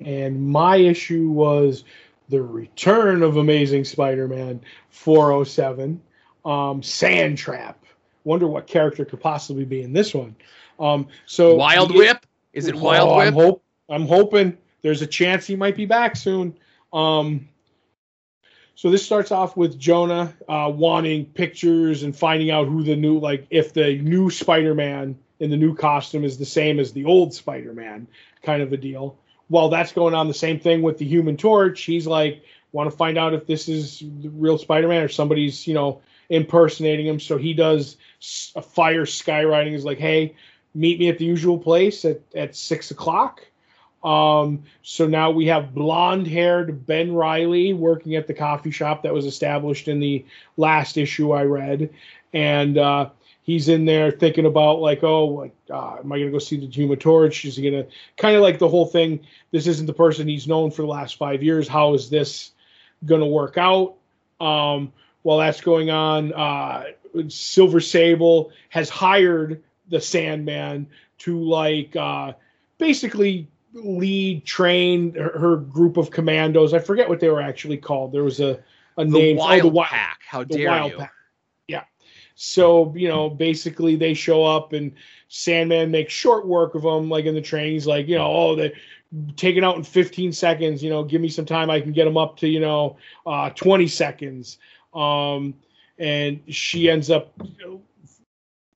And my issue was the return of Amazing Spider-Man 407, um, Sand Trap. Wonder what character could possibly be in this one. Um, so Wild Whip? Is it Wild Oh, Whip? I'm, hope, I'm hoping there's a chance he might be back soon. Um, so this starts off with Jonah uh, wanting pictures and finding out who the new, like, if the new Spider-Man in the new costume is the same as the old Spider-Man, kind of a deal. While that's going on, the same thing with the Human Torch. He's like, want to find out if this is the real Spider-Man or somebody's, you know, impersonating him. So he does a fire skywriting. He's like, hey, meet me at the usual place at, at six o'clock. Um, so now we have blonde haired Ben Reilly working at the coffee shop that was established in the last issue I read. And uh, he's in there thinking about, like, oh, like, uh, am I going to go see the Human Torch? Is he going to kind of like the whole thing? This isn't the person he's known for the last five years. How is this going to work out? Um, while that's going on, uh, Silver Sable has hired the Sandman to like uh, basically lead train her, her group of commandos. I forget what they were actually called. There was a a The name. Wild oh, the Wild Pack. How the dare Wild you? Pack. Yeah. So you know, basically they show up and Sandman makes short work of them. Like in the train, he's like, you know, oh, they taken out in 15 seconds. You know, give me some time. I can get them up to you know, uh, 20 seconds. Um, and she ends up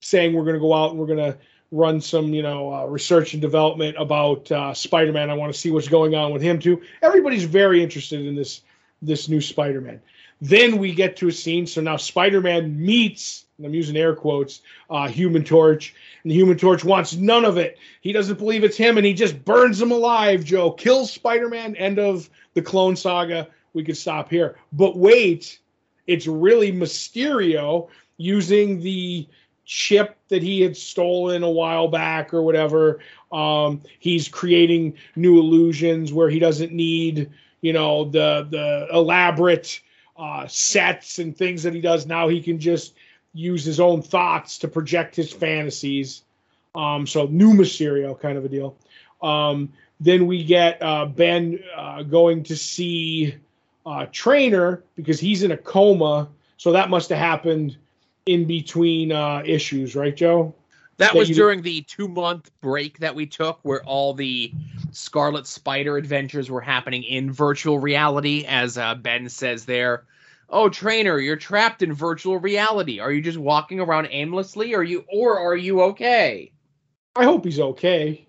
saying we're going to go out and we're going to run some you know uh, research and development about uh, Spider-Man. I want to see what's going on with him too. Everybody's very interested in this this new Spider-Man. Then we get to a scene. So now Spider-Man meets, and I'm using air quotes, uh, Human Torch, and the Human Torch wants none of it. He doesn't believe it's him, and he just burns him alive. Joe kills Spider-Man. End of the Clone Saga. We could stop here, but wait, it's really Mysterio using the chip that he had stolen a while back or whatever. Um, he's creating new illusions where he doesn't need, you know, the the elaborate uh, sets and things that he does now. He can just use his own thoughts to project his fantasies. Um, so new Mysterio kind of a deal. Um, then we get uh, Ben uh, going to see uh, Trainer because he's in a coma. So that must have happened in between uh, issues, right, Joe? That that was during the two month break that we took, where all the Scarlet Spider adventures were happening in virtual reality, as uh, Ben says there. Oh, trainer, you're trapped in virtual reality. Are you just walking around aimlessly? Are you, or are you okay? I hope he's okay.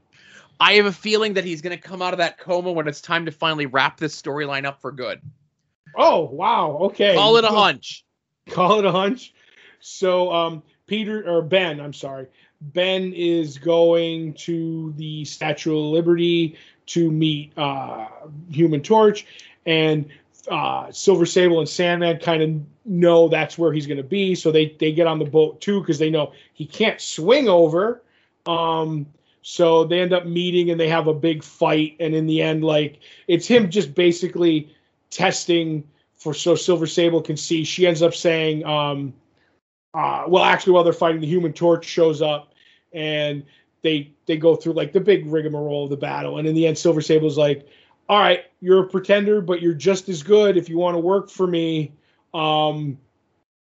I have a feeling that he's going to come out of that coma when it's time to finally wrap this storyline up for good. Oh wow, okay. Call it a hunch. Call it a hunch. So um, Peter or Ben, I'm sorry, Ben is going to the Statue of Liberty to meet uh, Human Torch, and uh, Silver Sable and Sandman kind of know that's where he's going to be, so they they get on the boat too because they know he can't swing over. Um, so they end up meeting and they have a big fight, and in the end, like it's him just basically testing for so Silver Sable can see. She ends up saying, um, uh, well, actually, while they're fighting, the Human Torch shows up, and they they go through like the big rigmarole of the battle, and in the end, Silver Sable's like, "All right, you're a pretender, but you're just as good. If you want to work for me, um,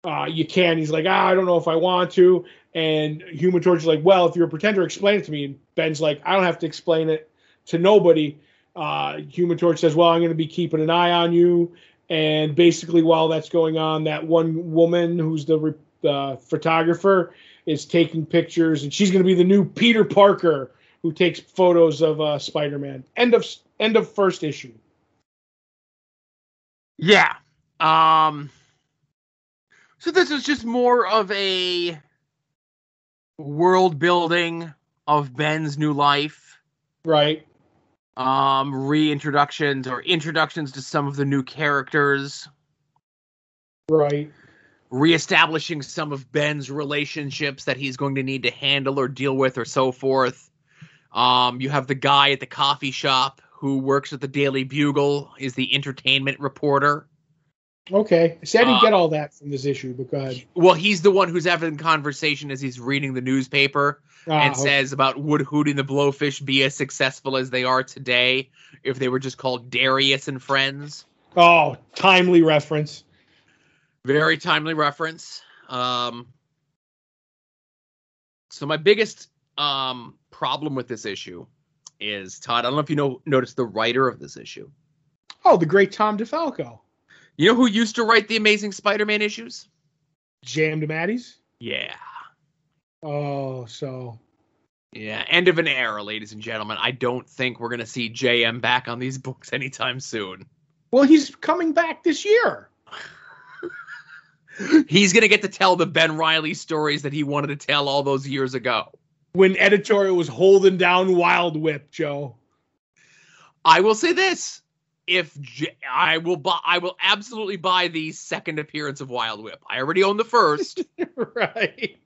uh, you can." He's like, ah, "I don't know if I want to." And Human Torch is like, "Well, if you're a pretender, explain it to me." And Ben's like, "I don't have to explain it to nobody." Uh, Human Torch says, "Well, I'm going to be keeping an eye on you." And basically, while that's going on, that one woman who's the uh, photographer is taking pictures, and she's going to be the new Peter Parker who takes photos of uh, Spider-Man. End of end of first issue. Yeah. Um. So this is just more of a world building of Ben's new life. Right. Um, reintroductions or introductions to some of the new characters. Right reestablishing some of Ben's relationships that he's going to need to handle or deal with or so forth. Um, you have the guy at the coffee shop who works at the Daily Bugle, is the entertainment reporter. Okay. See, I didn't uh, get all that from this issue, but go ahead. Well, he's the one who's having conversation as he's reading the newspaper ah, and okay. says about would Hootie and the Blowfish be as successful as they are today if they were just called Darius and Friends? Oh, timely reference. Very timely reference. Um, so my biggest um, problem with this issue is Todd. I don't know if you know noticed the writer of this issue. Oh, the great Tom DeFalco. You know who used to write the Amazing Spider-Man issues? J.M. DeMatteis. Yeah. Oh, so. Yeah, end of an era, ladies and gentlemen. I don't think we're gonna see JM back on these books anytime soon. Well, he's coming back this year. He's gonna get to tell the Ben Reilly stories that he wanted to tell all those years ago. When editorial was holding down Wild Whip, Joe. I will say this: if J- I will buy, I will absolutely buy the second appearance of Wild Whip. I already own the first, right?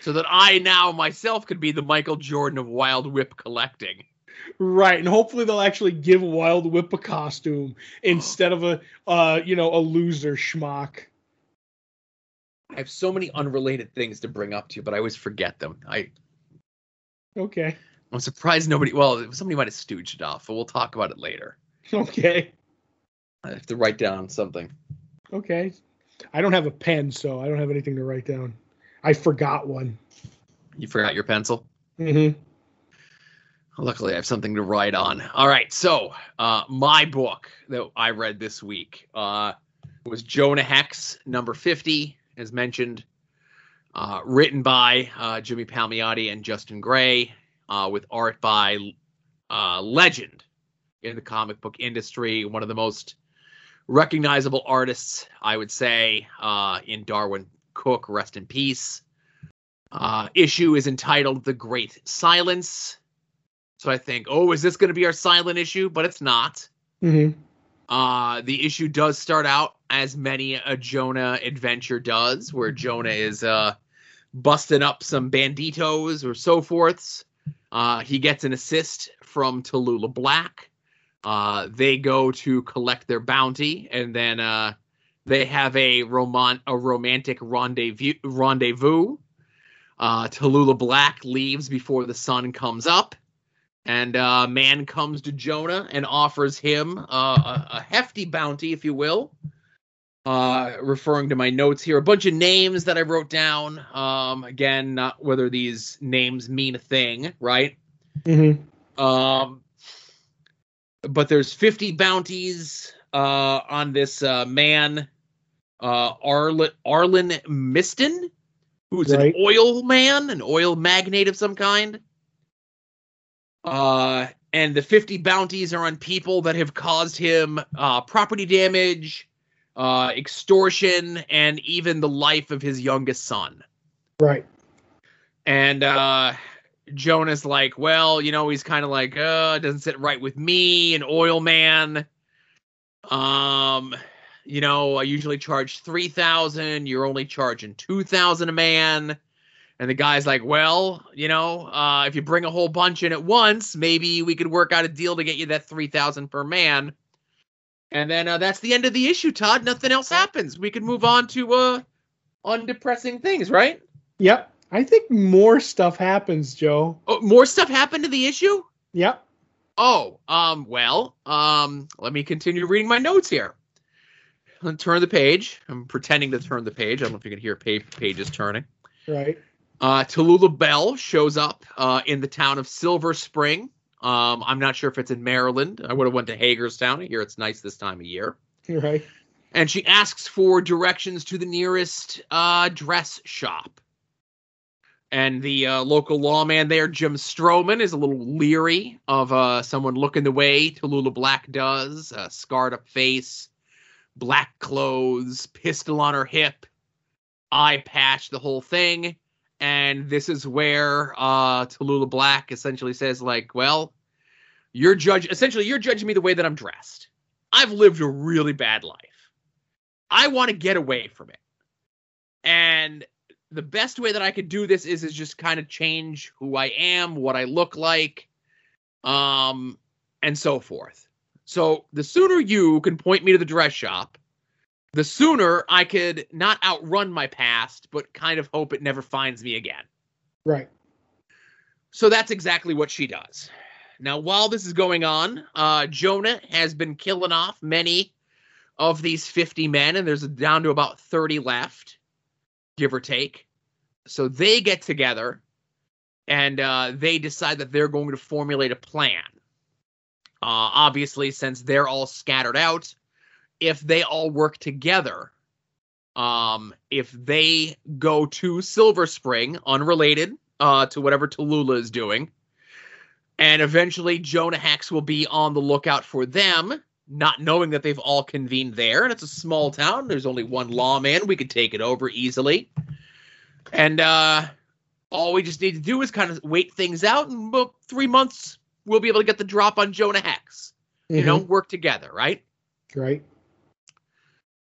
So that I now myself could be the Michael Jordan of Wild Whip collecting. Right, and hopefully they'll actually give Wild Whip a costume instead of a uh, you know, a loser schmuck. I have so many unrelated things to bring up to you, but I always forget them. I Okay. I'm surprised nobody well, somebody might have stooged it off, but we'll talk about it later. Okay. I have to write down something. Okay. I don't have a pen, so I don't have anything to write down. I forgot one. You forgot your pencil? Mm-hmm. Luckily, I have something to write on. All right, so uh, my book that I read this week uh, was Jonah Hex, number 50, as mentioned, uh, written by uh, Jimmy Palmiotti and Justin Gray, uh, with art by uh, legend in the comic book industry, one of the most recognizable artists, I would say, in Darwyn Cooke, rest in peace. Uh, issue is entitled The Great Silence so I think, oh, is this going to be our silent issue? But it's not. Mm-hmm. Uh, the issue does start out as many a Jonah adventure does, where Jonah is uh, busting up some banditos or so forths. Uh, he gets an assist from Tallulah Black. Uh, they go to collect their bounty, and then uh, they have a roman- a romantic rendezvous. rendezvous. Uh, Tallulah Black leaves before the sun comes up and uh, man comes to Jonah and offers him uh, a, a, hefty bounty, if you will. Uh, referring to my notes here, a bunch of names that I wrote down. Um, again, not whether these names mean a thing, right? Mm-hmm. Um, but there's 50 bounties uh, on this uh, man, uh, Arlen, Arlen Miston, who's right. an oil man, an oil magnate of some kind. Uh, and the 50 bounties are on people that have caused him uh, property damage, uh, extortion, and even the life of his youngest son. Right. And uh, Jonah's like, well, you know, he's kind of like, uh, doesn't sit right with me, an oil man. Um, you know, I usually charge three thousand. You're only charging two thousand a man. And the guy's like, well, you know, uh, if you bring a whole bunch in at once, maybe we could work out a deal to get you that 3000 per man. And then uh, that's the end of the issue, Todd. Nothing else happens. We can move on to uh, undepressing things, right? Yep. I think more stuff happens, Joe. Oh, more stuff happened to the issue? Yep. Oh, um, well, um, let me continue reading my notes here. I'll turn the page. I'm pretending to turn the page. I don't know if you can hear pages turning. Right. Uh, Tallulah Bell shows up uh, in the town of Silver Spring. Um, I'm not sure if it's in Maryland. I would have went to Hagerstown. Here it's nice this time of year. Right. And she asks for directions to the nearest uh, dress shop. And the uh, local lawman there, Jim Stroman, is a little leery of uh, someone looking the way Tallulah Black does. A scarred up face, black clothes, pistol on her hip, eye patch, the whole thing. And this is where uh, Tallulah Black essentially says, like, well, you're judge essentially you're judging me the way that I'm dressed. I've lived a really bad life. I want to get away from it. And the best way that I could do this is is just kind of change who I am, what I look like, um, and so forth. So the sooner you can point me to the dress shop, the sooner I could not outrun my past, but kind of hope it never finds me again. Right. So that's exactly what she does. Now, while this is going on, uh, Jonah has been killing off many of these 50 men, and there's down to about 30 left, give or take. So they get together and uh, they decide that they're going to formulate a plan. Uh, obviously, since they're all scattered out, if they all work together, um, if they go to Silver Spring, unrelated uh, to whatever Tallulah is doing, and eventually Jonah Hex will be on the lookout for them, not knowing that they've all convened there. And it's a small town. There's only one lawman. We could take it over easily. And uh, all we just need to do is kind of wait things out. And about three months, we'll be able to get the drop on Jonah Hex. You know, work together, right? Right.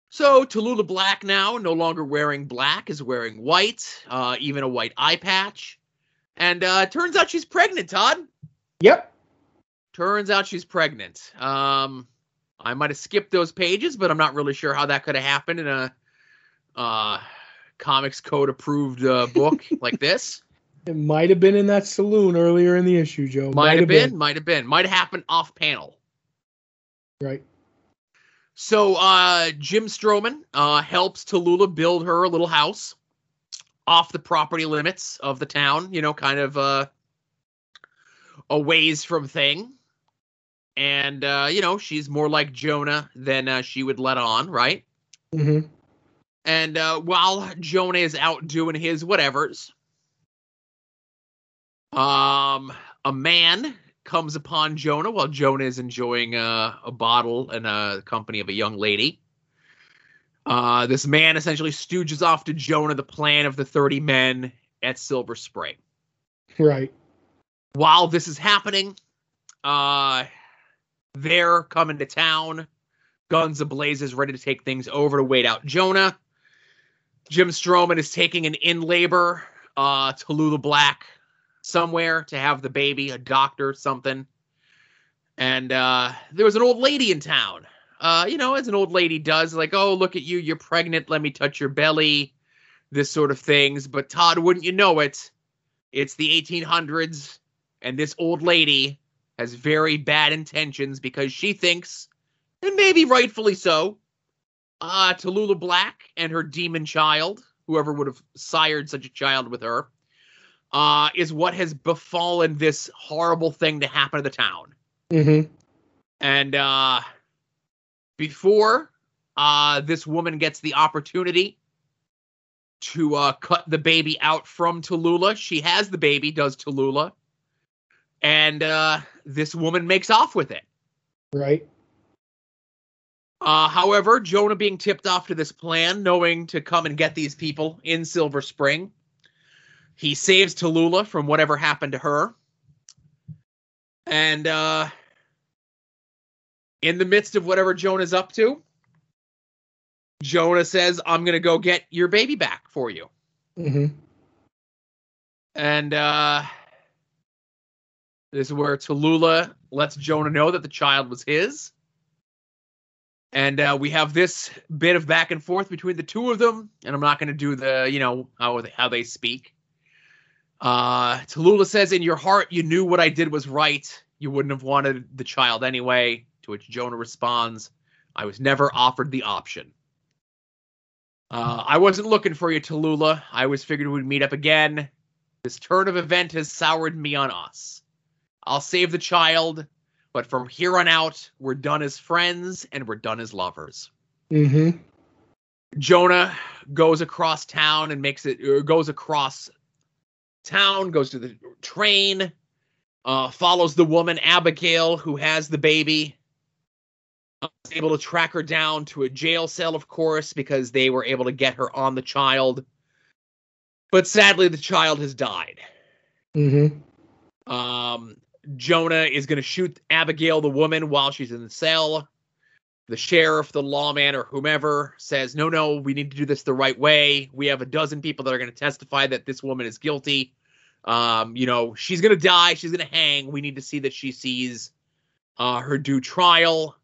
So Tallulah Black now, no longer wearing black, is wearing white, uh, even a white eye patch. And uh, turns out she's pregnant, Todd. Yep. Turns out she's pregnant. Um, I might have skipped those pages, but I'm not really sure how that could have happened in a uh, comics code approved uh, book like this. It might have been in that saloon earlier in the issue, Joe. Might, have been, might have been, might have happened off panel. Right. So uh, Jim Stroman uh, helps Tallulah build her a little house off the property limits of the town. You know, kind of uh, a ways from thing. And uh, you know, she's more like Jonah than uh, she would let on, right? Mm-hmm. And uh, while Jonah is out doing his whatevers, um, a man comes upon Jonah while Jonah is enjoying uh, a bottle in a company of a young lady. Uh, this man essentially stooges off to Jonah the plan of the 30 men at Silver Spring. Right. While this is happening, uh, they're coming to town, guns ablazes, ready to take things over to wait out Jonah. Jim Stroman is taking an in labor uh, Tallulah Black somewhere to have the baby, a doctor, something. And uh, there was an old lady in town. Uh, you know, as an old lady does, like, oh, look at you, you're pregnant, let me touch your belly, this sort of things. But Todd, wouldn't you know it? It's the 1800s, and this old lady has very bad intentions because she thinks, and maybe rightfully so, uh, Tallulah Black and her demon child, whoever would have sired such a child with her, uh, is what has befallen this horrible thing to happen to the town. Mm-hmm. And uh, before uh, this woman gets the opportunity to uh, cut the baby out from Tallulah, she has the baby, does Tallulah, and uh, this woman makes off with it. Right. Uh, however, Jonah being tipped off to this plan, knowing to come and get these people in Silver Spring, he saves Tallulah from whatever happened to her. And uh, in the midst of whatever Jonah's up to, Jonah says, I'm going to go get your baby back for you. Mm-hmm. And uh, this is where Tallulah lets Jonah know that the child was his. And uh, we have this bit of back and forth between the two of them. And I'm not going to do the, you know, how they, how they speak. Uh, Tallulah says, In your heart, you knew what I did was right. You wouldn't have wanted the child anyway. To which Jonah responds, I was never offered the option. Uh, I wasn't looking for you, Tallulah. I always figured we'd meet up again. This turn of event has soured me on us. I'll save the child, but from here on out, we're done as friends and we're done as lovers. Mm-hmm. Jonah goes across town and makes it or goes across town, goes to the train, uh, follows the woman Abigail who has the baby. Uh, able to track her down to a jail cell, of course, because they were able to get her on the child. But sadly, the child has died. Mm-hmm. Um, Jonah is going to shoot Abigail, the woman, while she's in the cell. The sheriff, the lawman, or whomever says, No, no, we need to do this the right way. We have a dozen people that are going to testify that this woman is guilty. Um, you know, she's going to die. She's going to hang. We need to see that she sees uh, her due trial.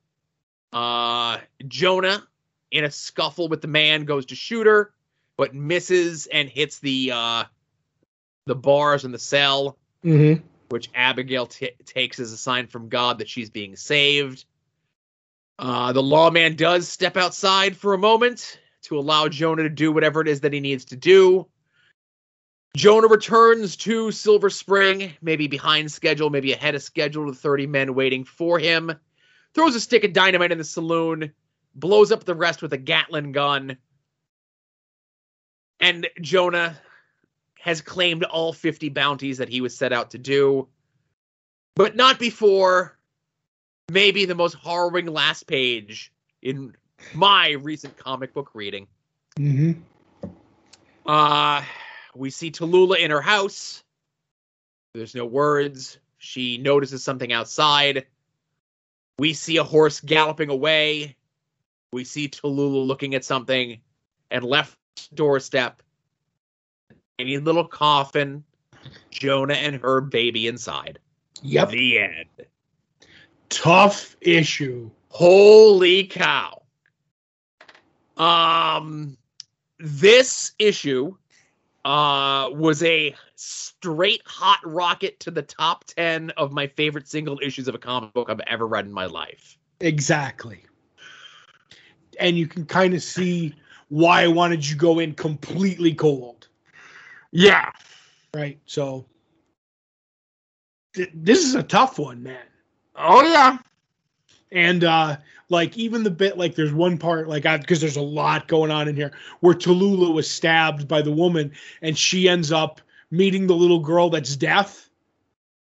Uh, Jonah, in a scuffle with the man, goes to shoot her, but misses and hits the uh, the bars in the cell Mm-hmm. which Abigail t- takes as a sign from God that she's being saved. Uh, the lawman does step outside for a moment to allow Jonah to do whatever it is that he needs to do. Jonah returns to Silver Spring, maybe behind schedule, maybe ahead of schedule, with 30 men waiting for him. Throws a stick of dynamite in the saloon, blows up the rest with a Gatling gun. And Jonah has claimed all 50 bounties that he was set out to do, but not before maybe the most harrowing last page in my recent comic book reading. Mm-hmm. Uh, we see Tallulah in her house. There's no words. She notices something outside. We see a horse galloping away. We see Tallulah looking at something and left doorstep. A little coffin, Jonah and her baby inside. Yep. The end. Tough issue. Holy cow. Um this issue uh was a straight hot rocket to the top 10 of my favorite single issues of a comic book I've ever read in my life. Exactly. And you can kind of see why I wanted you go in completely cold. Yeah. Right. So th- this is a tough one, man. Oh yeah. And uh like even the bit like there's one part like because there's a lot going on in here where Tallulah was stabbed by the woman and she ends up meeting the little girl that's deaf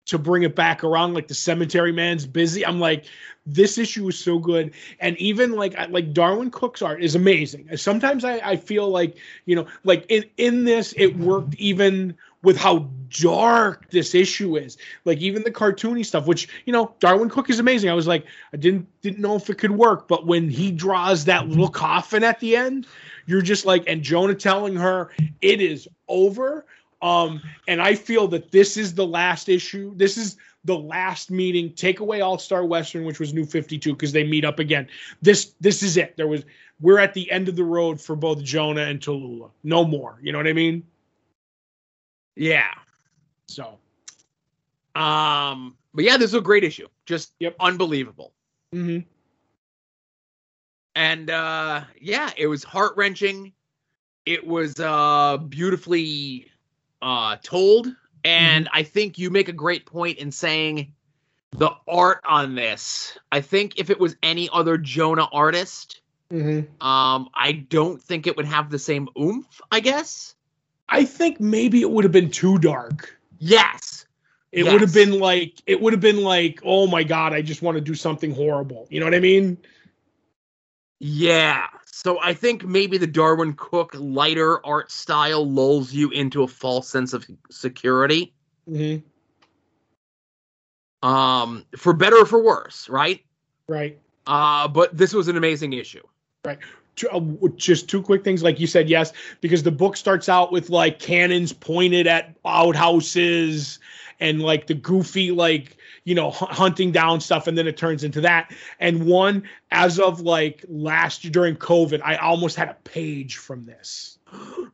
to bring it back around like the cemetery man's busy. I'm like this issue is so good and even like like Darwyn Cooke's art is amazing. Sometimes I I feel like, you know, like in in this it worked even with how dark this issue is. Like even the cartoony stuff, which you know, Darwyn Cooke is amazing. I was like, I didn't didn't know if it could work, but when he draws that little coffin at the end, you're just like, and Jonah telling her it is over. Um, and I feel that this is the last issue. This is the last meeting. Take away All Star Western, which was New Fifty Two, because they meet up again. This this is it. There was we're at the end of the road for both Jonah and Tallulah. No more. You know what I mean? Yeah. So. Um but yeah, this is a great issue. Just Yep. unbelievable. hmm and uh yeah it was heart-wrenching it was uh beautifully uh told and i think you make a great point in saying the art on this i think if it was any other jonah artist hmm um i don't think it would have the same oomph i guess I think maybe it would have been too dark. yes It Yes. would have been like it would have been like, oh my god, I just want to do something horrible. You know what I mean? yeah so i think maybe the darwyn cooke lighter art style lulls you into a false sense of security hmm um for better or for worse right Right. uh but this was an amazing issue Two- uh, Just two quick things, like you said, yes, because the book starts out with like cannons pointed at outhouses and like the goofy, like you know, hu- hunting down stuff, and then it turns into that. And one, as of like last year during COVID, I almost had a page from this.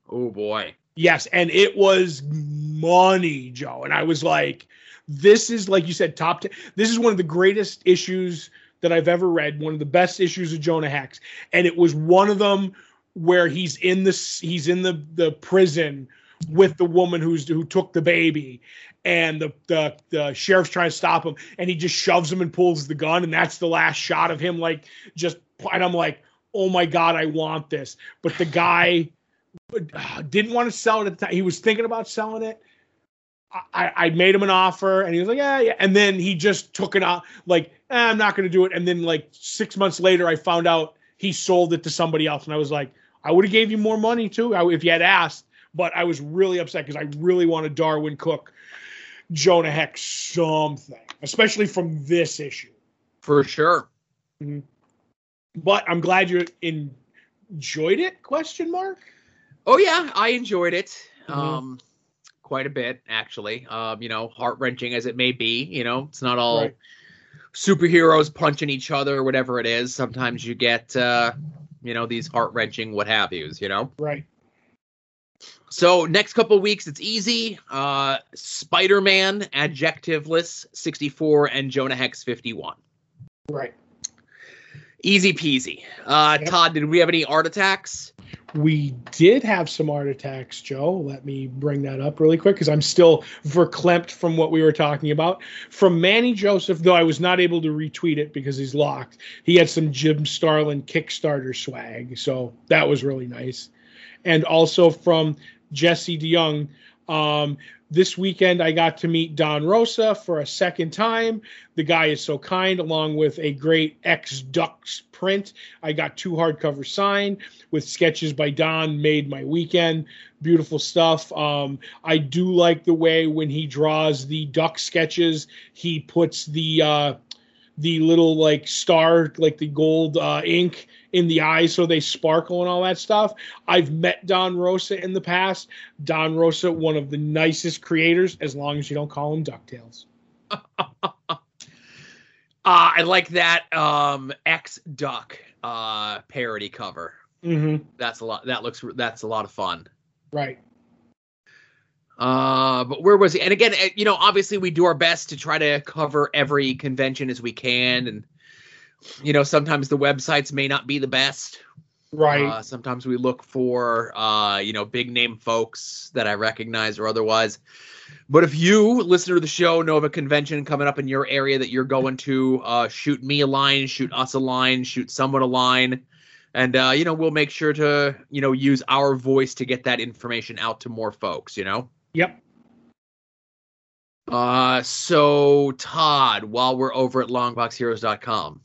oh boy Yes, and it was money, Joe. And I was like, this is like you said, top 10. This is one of the greatest issues that I've ever read, one of the best issues of Jonah Hex. And it was one of them where he's in the he's in the the prison with the woman who's who took the baby. And the, the the sheriff's trying to stop him. And he just shoves him and pulls the gun. And that's the last shot of him like just and I'm like oh my god I want this. But the guy uh, didn't want to sell it at the time. He was thinking about selling it I, I made him an offer and he was like yeah yeah and then he just took it out like eh, I'm not going to do it and then like six months later I found out he sold it to somebody else and I was like I would have gave you more money too if you had asked but I was really upset because I really wanted Darwyn Cooke Jonah Hex something, especially from this issue. For sure. Mm-hmm. But I'm glad you enjoyed it? Question mark. Oh yeah, I enjoyed it. Mm-hmm. Um, quite a bit actually. Um, you know, heart wrenching as it may be. You know, it's not all right. superheroes punching each other or whatever it is. Sometimes you get, uh, you know, these heart wrenching what have yous. You know. Right. So next couple weeks, it's easy. Uh, Spider-Man, adjectiveless, 64, and Jonah Hex, 51. Right. Easy peasy. Uh, yep. Todd, did we have any art attacks? We did have some art attacks, Joe. Let me bring that up really quick because I'm still verklempt from what we were talking about. From Manny Joseph, though I was not able to retweet it because he's locked, he had some Jim Starlin Kickstarter swag. So that was really nice. And also from Jesse DeYoung. Um, this weekend, I got to meet Don Rosa for a second time. The guy is so kind, along with a great ex Ducks print. I got two hardcover signed with sketches by Don, made my weekend. Beautiful stuff. Um, I do like the way when he draws the duck sketches, he puts the uh, the little like star, like the gold uh, ink in the eyes so they sparkle and all that stuff. I've met Don Rosa in the past. Don Rosa, one of the nicest creators, as long as you don't call him DuckTales. uh, I like that um, X Duck uh, parody cover. Mm-hmm. That's a lot. That looks. That's a lot of fun. Right. Uh, but where was he? And again, eh, you know, obviously we do our best to try to cover every convention as we can, and you know, sometimes the websites may not be the best. Right. Uh, sometimes we look for, uh, you know, big name folks that I recognize or otherwise. But if you, listener to the show, know of a convention coming up in your area that you're going to, uh, shoot me a line, shoot us a line, shoot someone a line and uh, you know we'll make sure to you know use our voice to get that information out to more folks you know Yep. Uh, so Todd, while we're over at longboxheroes.com,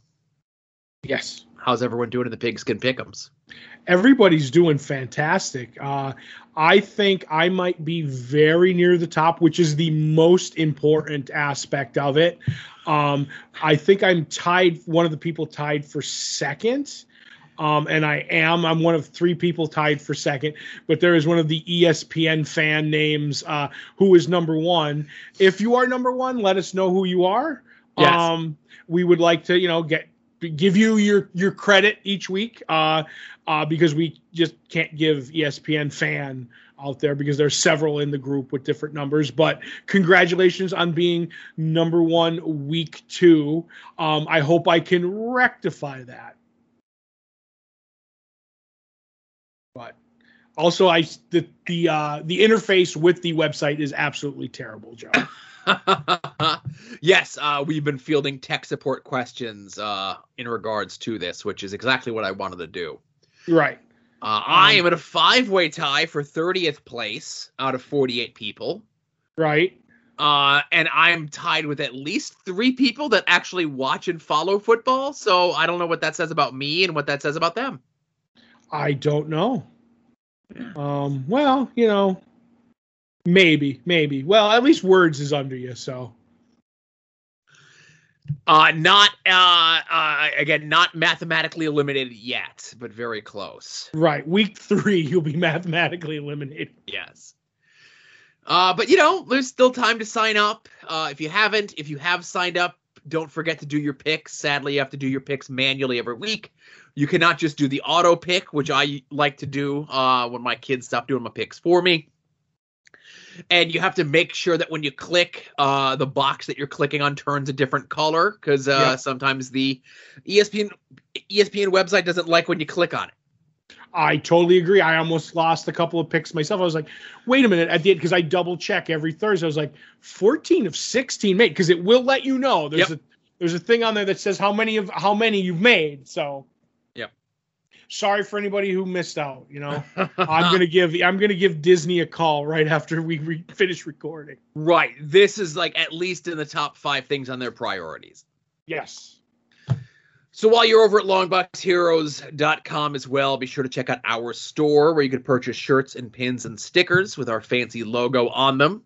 yes, how's everyone doing in the pigskin pickums? Everybody's doing fantastic. Uh, I think I might be very near the top, which is the most important aspect of it. Um, I think I'm tied, one of the people tied for second um, and I am. I'm one of three people tied for second, but there is one of the ESPN fan names uh, who is number one. If you are number one, let us know who you are. Yes. Um, we would like to, you know, get give you your your credit each week uh, uh, because we just can't give ESPN fan out there because there's several in the group with different numbers. But congratulations on being number one week two. Um, I hope I can rectify that. Also, I the the uh, the interface with the website is absolutely terrible, Joe. yes, uh, we've been fielding tech support questions uh, in regards to this, which is exactly what I wanted to do. Right. Uh, I am in a five way tie for 30th place out of 48 people. Right. Uh, and I'm tied with at least three people that actually watch and follow football. So I don't know what that says about me and what that says about them. I don't know. Um, well, you know, maybe, maybe. Well, at least words is under you, so. Uh, not uh, uh, again, not mathematically eliminated yet, but very close. Right, week three, you'll be mathematically eliminated. Yes. Uh, but you know, there's still time to sign up. Uh, if you haven't, if you have signed up, don't forget to do your picks. Sadly, you have to do your picks manually every week. You cannot just do the auto pick, which I like to do uh, when my kids stop doing my picks for me. and you have to make sure that when you click, uh, the box that you're clicking on turns a different color because uh, Yeah. sometimes the ESPN ESPN website doesn't like when you click on it. I totally agree. I almost lost a couple of picks myself. I was like, wait a minute, at the end, because I double check every Thursday. I was like, 14 of 16 made, because it will let you know. There's Yep. a there's a thing on there that says how many of how many you've made. So Yep. sorry for anybody who missed out. You know, I'm gonna give I'm gonna give Disney a call right after we re- finish recording. right. This is like at least in the top five things on their priorities. Yes. So while you're over at longboxheroes.com as well, be sure to check out our store where you can purchase shirts and pins and stickers with our fancy logo on them.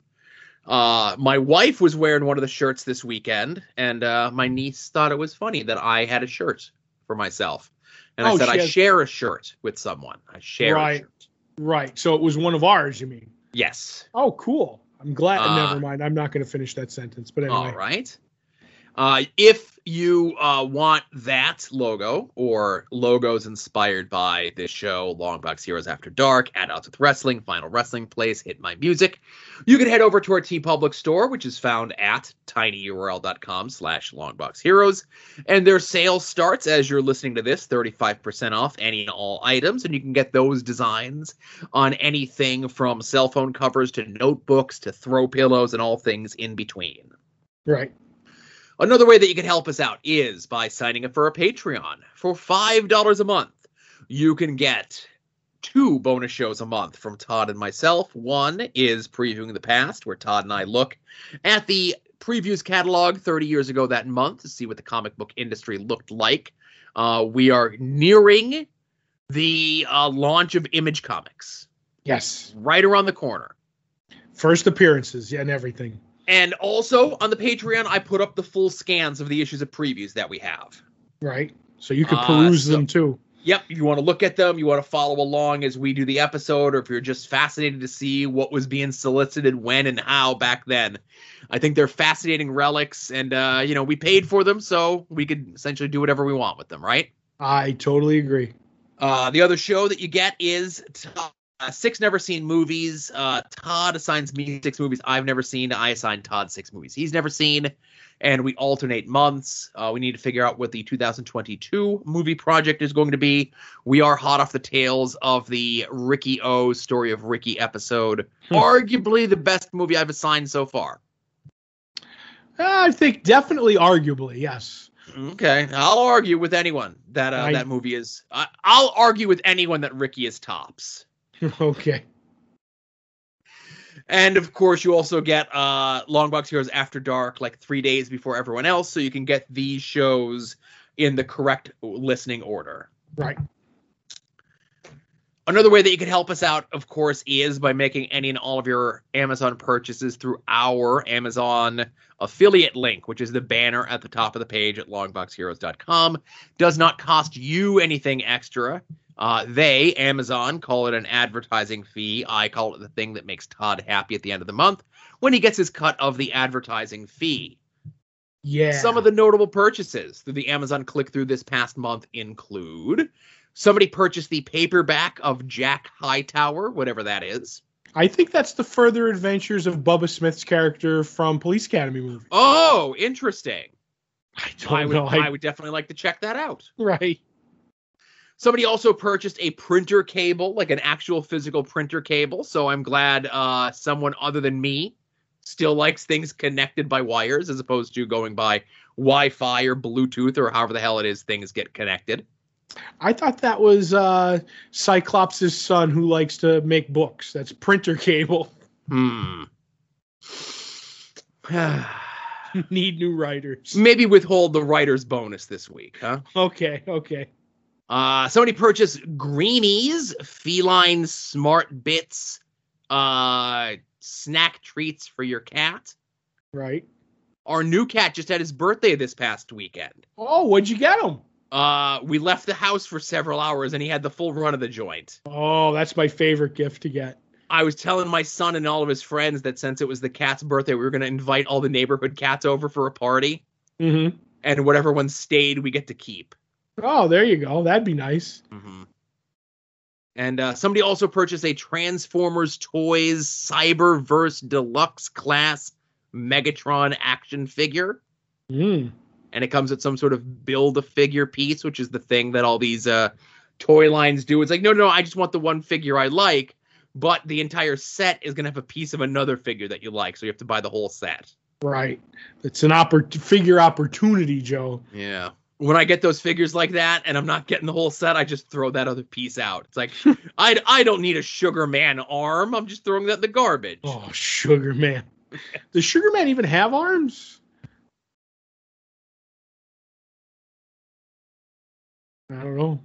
Uh, my wife was wearing one of the shirts this weekend, and uh, my niece thought it was funny that I had a shirt for myself. And I Oh, said, I has- share a shirt with someone. I share a shirt. Right. So it was one of ours. You mean? Yes. Oh, cool. I'm glad. Uh, never mind. I'm not going to finish that sentence. But anyway. All right. Uh, if you uh, want that logo or logos inspired by this show, Longbox Heroes After Dark, Odds with Wrestling, Final Wrestling Place, Hit My Music, you can head over to our TeePublic store, which is found at tinyurl.com slash longboxheroes. And their sale starts as you're listening to this, 35% off any and all items. And you can get those designs on anything from cell phone covers to notebooks to throw pillows and all things in between. Right. Another way that you can help us out is by signing up for a Patreon. For $5 a month, you can get two bonus shows a month from Todd and myself. One is Previewing the Past, where Todd and I look at the previews catalog 30 years ago that month to see what the comic book industry looked like. Uh, we are nearing the uh, launch of Image Comics, Yes. right around the corner. First appearances yeah, and everything. And also on the Patreon, I put up the full scans of the issues of previews that we have. Right. So you can Uh, peruse so- them too. Yep, you want to look at them, you want to follow along as we do the episode, or if you're just fascinated to see what was being solicited when and how back then. I think they're fascinating relics, and uh, you know, we paid for them, so we could essentially do whatever we want with them, right? I totally agree. Uh, the other show that you get is uh, six never seen movies. Uh, Todd assigns me six movies I've never seen. I assign Todd six movies he's never seen, and we alternate months. Uh, we need to figure out what the 2022 movie project is going to be. We are hot off the tails of the Riki-Oh story of Ricky episode, Hmm. arguably the best movie I've assigned so far. I think definitely, arguably, yes. Okay, I'll argue with anyone that uh, I- that movie is. I I'll argue with anyone that Ricky is tops. okay. And of course, you also get uh, Longbox Heroes After Dark like three days before everyone else, so you can get these shows in the correct listening order. Right. Another way that you can help us out, of course, is by making any and all of your Amazon purchases through our Amazon affiliate link, which is the banner at the top of the page at longboxheroes.com. Does not cost you anything extra. Uh, they, Amazon, call it an advertising fee. I call it the thing that makes Todd happy at the end of the month when he gets his cut of the advertising fee. Yeah. Some of the notable purchases through the Amazon click through this past month include somebody purchased the paperback of Jack Hightower, whatever that is. I think that's the further adventures of Bubba Smith's character from Police Academy movie. Oh, interesting. I I don't would, know. I I, would definitely like to check that out. right. Somebody also purchased a printer cable, like an actual physical printer cable. So I'm glad uh, someone other than me still likes things connected by wires as opposed to going by Wi-Fi or Bluetooth or however the hell it is things get connected. I thought that was uh, Cyclops' son who likes to make books. That's printer cable. Hmm. Need new writers. Maybe withhold the writer's bonus this week, huh? Okay. Okay. Uh, somebody purchased Greenies, feline smart bits, uh, snack treats for your cat. Right. Our new cat just had his birthday this past weekend. Oh, what'd you get him? Uh, we left the house for several hours and he had the full run of the joint. Oh, that's my favorite gift to get. I was telling my son and all of his friends that since it was the cat's birthday, we were going to invite all the neighborhood cats over for a party, Mm-hmm. and whatever one stayed, we get to keep. Oh, there you go. That'd be nice. Mm-hmm. And uh, somebody also purchased a Transformers Toys Cyberverse Deluxe Class Megatron action figure. Mm. And it comes with some sort of build a figure piece, which is the thing that all these uh, toy lines do. It's like, no, no, no, I just want the one figure I like, but the entire set is going to have a piece of another figure that you like. So you have to buy the whole set. Right. It's an oppor- figure opportunity, Joe. Yeah. When I get those figures like that and I'm not getting the whole set, I just throw that other piece out. It's like I I don't need a Sugar Man arm. I'm just throwing that in the garbage. Oh, Sugar Man. Does Sugar Man even have arms? I don't know.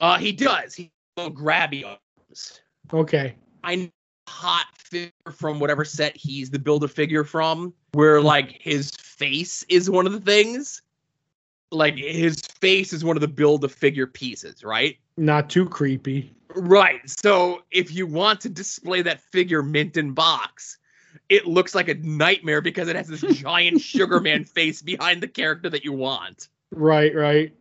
Uh, he does. He little grabby arms. Okay. I know hot figure from whatever set he's the builder figure from, where like his face is one of the things. Like his face is one of the build a figure pieces, right? Not too creepy. Right. So if you want to display that figure mint in box, it looks like a nightmare because it has this giant Sugar Man face behind the character that you want. Right, right.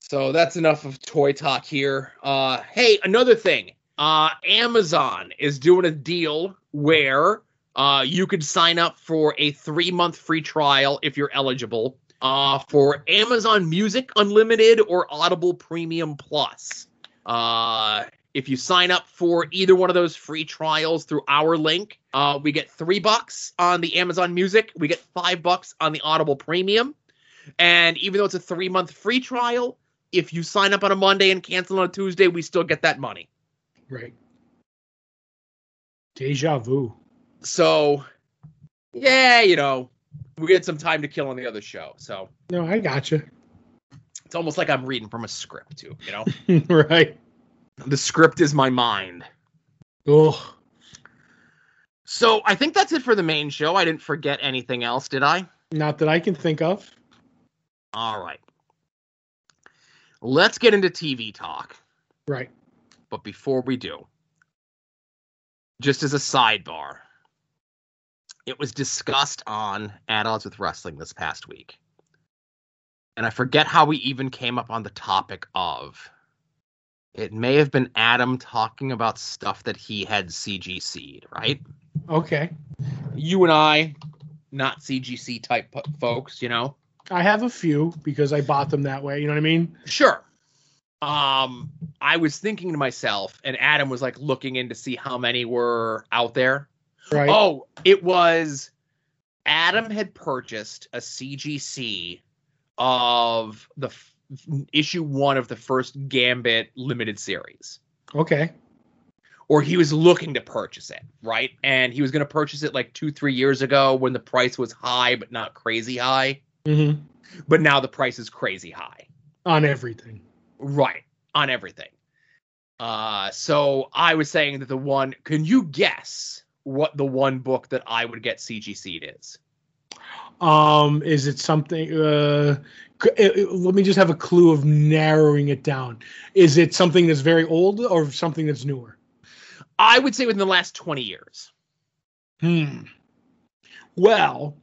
So that's enough of toy talk here. Uh, hey, another thing. Uh, Amazon is doing a deal where uh, you could sign up for a three month free trial if you're eligible uh, for Amazon Music Unlimited or Audible Premium Plus. Uh, if you sign up for either one of those free trials through our link, uh, we get three bucks on the Amazon Music. We get five bucks on the Audible Premium. And even though it's a three month free trial, if you sign up on a Monday and cancel on a Tuesday, we still get that money. Right. Deja vu. So, yeah, you know, we had some time to kill on the other show. So No, I gotcha. it's almost like I'm reading from a script, too. You know, right. the script is my mind. Oh, So I think that's it for the main show. I didn't forget anything else, did I? not that I can think of. All right. Let's get into TV talk. Right. But before we do, just as a sidebar, it was discussed on At Odds with Wrestling this past week. And I forget how we even came up on the topic of. It may have been Adam talking about stuff that he had CGC'd, right? Okay. You and I, not CGC type folks, you know? I have a few because I bought them that way. You know what I mean? Sure. Um, I was thinking to myself, and Adam was like looking in to see how many were out there. Right. Oh, it was Adam had purchased a CGC of the f- issue one of the first Gambit limited series, Okay. or he was looking to purchase it, right? And he was going to purchase it like two, three years ago when the price was high, but not crazy high. Mm-hmm. But now the price is crazy high. On everything. Right. On everything. Uh so I was saying that the one can you guess what the one book that I would get CGC'd is? Um, is it something? Uh, uh, let me just have a clue of narrowing it down. Is it something that's very old or something that's newer? I would say within the last 20 years. Hmm. Well,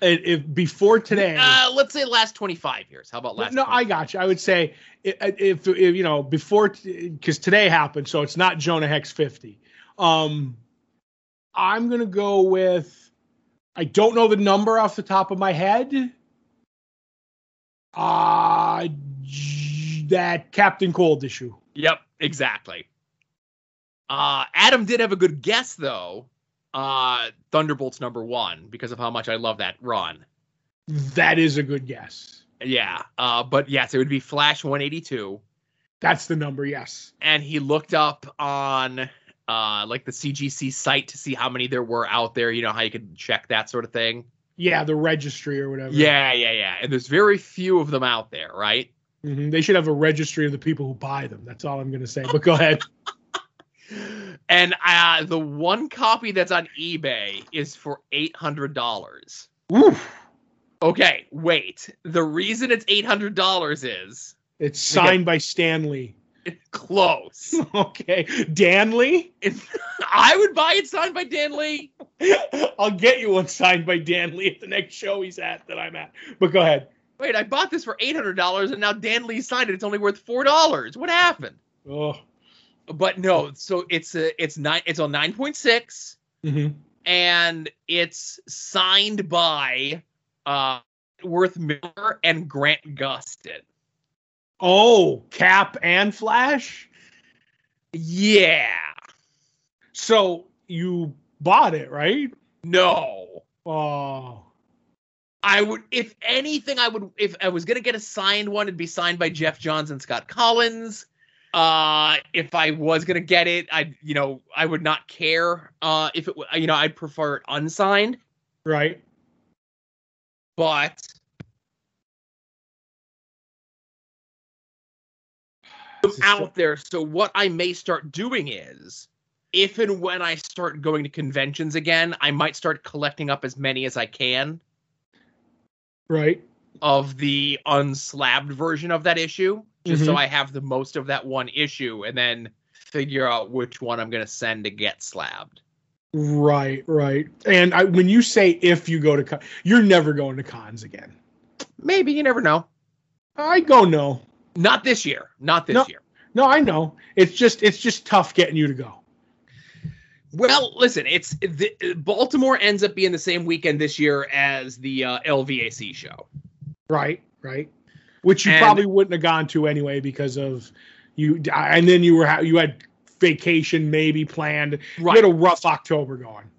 it, if before today. Uh let's say last 25 years. How about last no, 20? I got you. I would say i- if, if, you know before because today happened, so it's not Jonah Hex fifty. Um, I'm gonna go with. I don't know the number off the top of my head. Uh that Captain Cold issue. Yep, exactly. Uh Adam did have a good guess though. Uh Thunderbolts number 1 because of how much I love that run. That is a good guess. Yeah. Uh but yes, it would be Flash 182. That's the number. Yes. and he looked up on uh like the CGC site to see how many there were out there, you know, how you could check that sort of thing. Yeah, the registry or whatever. Yeah, yeah, yeah. And there's very few of them out there, right? Mhm. They should have a registry of the people who buy them. That's all I'm gonna say. But go ahead. And uh the one copy that's on eBay is for $800. Oof. Okay, wait. The reason it's $800 is It's signed by Stanley. Close. Okay. Danley? I would buy it signed by Dan Lee. I'll get you one signed by Dan Lee at the next show he's at that I'm at. But go ahead. wait, I bought this for eight hundred dollars, and now Dan Lee signed it. It's only worth four dollars. What happened? Oh. But no, so it's a it's nine it's on nine point six, hmm and it's signed by uh Worth Miller and Grant Gustin. Oh, Cap and Flash. Yeah. So you bought it, right? No. Oh. I would, if anything, I would, if I was gonna get a signed one, it'd be signed by Geoff Johns and Scott Kolins. Uh, if I was gonna get it, I, you know, I would not care. Uh, if it, you know, I'd prefer it unsigned. Right. But out there. So what I may start doing is, if and when I start going to conventions again, I might start collecting up as many as I can. Right. of the unslabbed version of that issue, just Mm-hmm. so I have the most of that one issue, and then figure out which one I'm gonna send to get slabbed. Right. Right. And I, when you say if you go to con, you're never going to cons again. Maybe you never know. I go no. Not this year. Not this No. year. No, I know. It's just it's just tough getting you to go. Well, listen, it's the, Baltimore ends up being the same weekend this year as the uh, LVAC show. Right. Right. Which you And- probably wouldn't have gone to anyway because of you. And then you were you had vacation maybe planned. You Right. had a rough October going.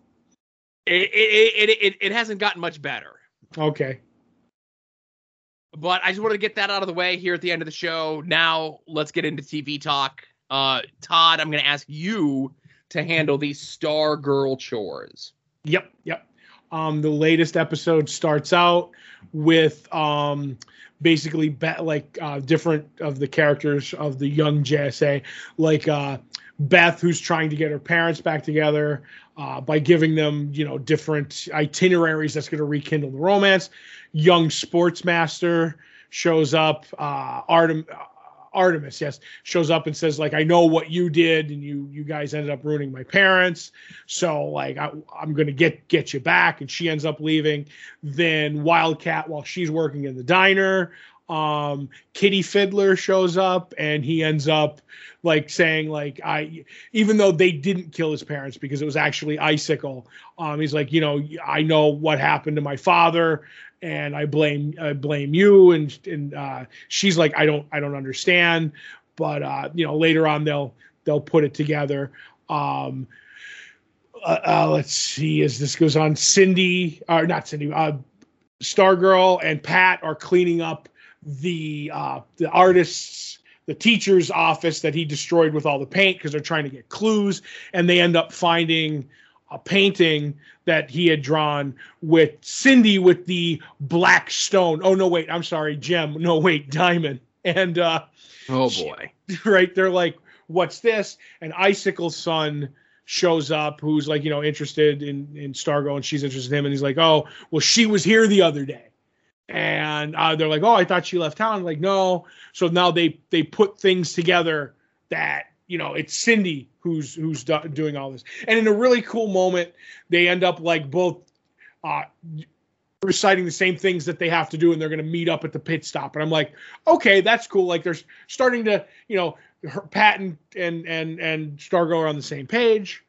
It it, it, it, it hasn't gotten much better. Okay. But I just wanted to get that out of the way here at the end of the show. Now let's get into TV talk. Uh, Todd, I'm going to ask you to handle these Stargirl chores. Yep, yep. Um, the latest episode starts out with um, basically be- like uh, different of the characters of the young JSA, like uh, Beth, who's trying to get her parents back together uh, by giving them, you know, different itineraries that's going to rekindle the romance. Young Sportsmaster shows up. Uh, Artem. Artemis, yes, shows up and says like, "I know what you did, and you you guys ended up ruining my parents. So like, I, I'm gonna get get you back." And she ends up leaving. Then Wildcat, while she's working in the diner, um, Kitty Fiddler shows up, and he ends up like saying like, "I," even though they didn't kill his parents because it was actually Icicle. Um, he's like, you know, I know what happened to my father and I blame I blame you and and uh, she's like I don't I don't understand but uh, you know later on they'll they'll put it together. Um, uh, uh, let's see as this goes on Cindy or not Cindy uh, Stargirl and Pat are cleaning up the uh, the artists the teacher's office that he destroyed with all the paint because they're trying to get clues and they end up finding a painting that he had drawn with Cindy with the black stone. Oh no, wait, I'm sorry, gem. No, wait, diamond. And uh Oh She- boy. right, they're like, "What's this?" And Icicle's son shows up, who's like, you know, interested in in Stargo, and she's interested in him, and he's like, "Oh, well, she was here the other day." And uh, they're like, "Oh, I thought she left town." like, no. So now they they put things together that you know it's Cindy who's who's do- doing all this. And in a really cool moment, they end up like both uh, reciting the same things that they have to do, and they're going to meet up at the pit stop. And I'm like, okay, that's cool. Like they're starting to, you know, her, Pat and and and and Stargo are on the same page.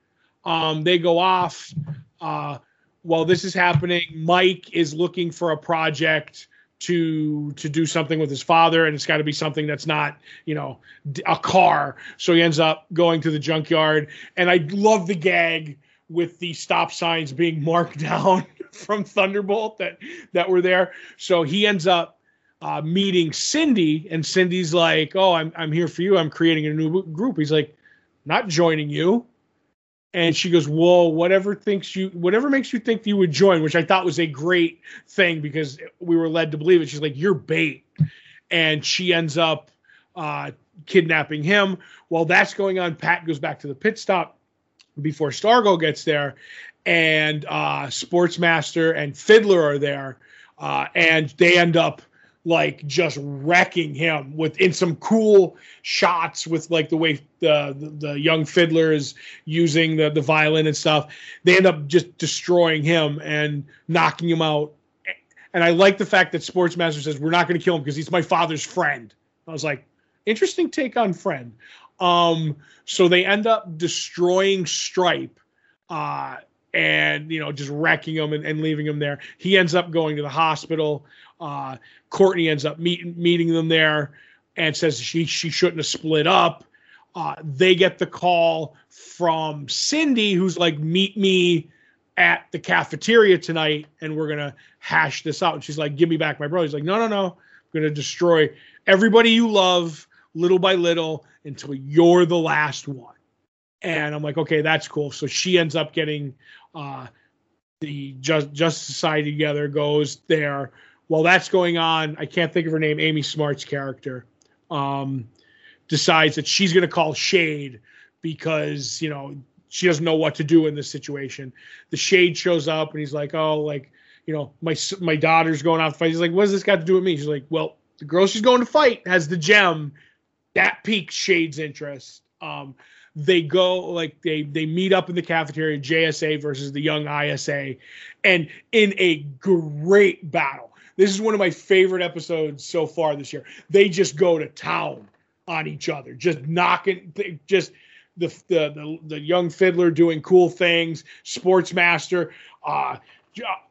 Um, they go off. Uh, while this is happening, Mike is looking for a project to to do something with his father, and it's got to be something that's not, you know, a car. So he ends up going to the junkyard, and I love the gag with the stop signs being marked down from Thunderbolt that that were there. So he ends up uh, meeting Cindy, and Cindy's like, "Oh, I'm I'm here for you. I'm creating a new group." He's like, "Not joining you." And she goes, "Whoa, whatever thinks you, whatever makes you think you would join," which I thought was a great thing because we were led to believe it. She's like, "You're bait," and she ends up uh, kidnapping him. While that's going on, Pat goes back to the pit stop before Stargo gets there, and uh, Sportsmaster and Fiddler are there, uh, and they end up like just wrecking him with in some cool shots with like the way the, the the young fiddler is using the the violin and stuff they end up just destroying him and knocking him out And I like the fact that Sportsmaster says we're not going to kill him because he's my father's friend. I was like, interesting take on friend. Um, so they end up destroying Stripe, uh, and you know just wrecking him and, and leaving him there. He ends up going to the hospital. Uh, Courtney ends up meeting meeting them there and says she she shouldn't have split up. Uh, they get the call from Cindy, who's like, "Meet me at the cafeteria tonight, and we're gonna hash this out." And she's like, "Give me back my brother." He's like, "No, no, no, I'm gonna destroy everybody you love, little by little, until you're the last one." And I'm like, "Okay, that's cool." So she ends up getting uh, the Just Justice Society together, goes there. While that's going on, I can't think of her name. Amy Smart's character um, decides that she's going to call Shade because you know she doesn't know what to do in this situation. The Shade shows up and he's like, "Oh, like you know, my my daughter's going out to fight." He's like, "What does this got to do with me?" She's like, "Well, the girl she's going to fight has the gem." That piques Shade's interest. Um, they go like they they meet up in the cafeteria JSA versus the young ISA and in a great battle this is one of my favorite episodes so far this year. They just go to town on each other, just knocking, just the the the, the young fiddler doing cool things, Sportsmaster, uh,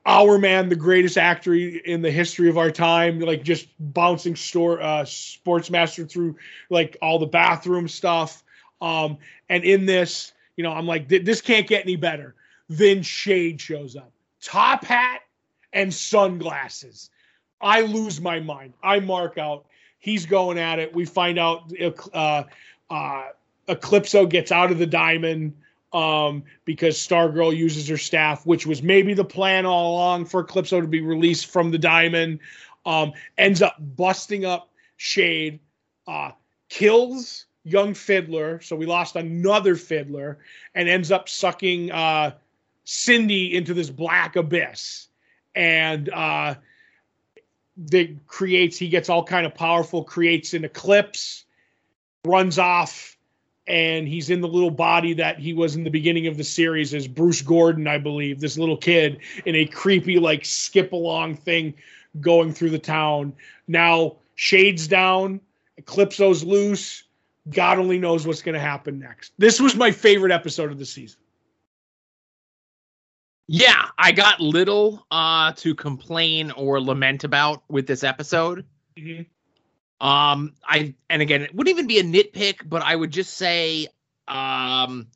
our man, the greatest actor in the history of our time, like just bouncing store uh, Sportsmaster through like all the bathroom stuff. Um, and in this, you know, I'm like, this can't get any better. Then Shade shows up, top hat and sunglasses. I lose my mind. I mark out. He's going at it. We find out uh, uh, Eclipso gets out of the diamond um, because Stargirl uses her staff, which was maybe the plan all along for Eclipso to be released from the diamond. Um, ends up busting up Shade, uh, kills young Fiddler. So we lost another Fiddler, and ends up sucking uh, Cindy into this black abyss. And uh, that creates he gets all kind of powerful creates an eclipse runs off and he's in the little body that he was in the beginning of the series as Bruce Gordon I believe this little kid in a creepy like skip along thing going through the town. Now shades down eclipso's loose god only knows what's going to happen next. This was my favorite episode of the season yeah, I got little uh, to complain or lament about with this episode. Mm-hmm. Um, I and again, it wouldn't even be a nitpick, but I would just say, um,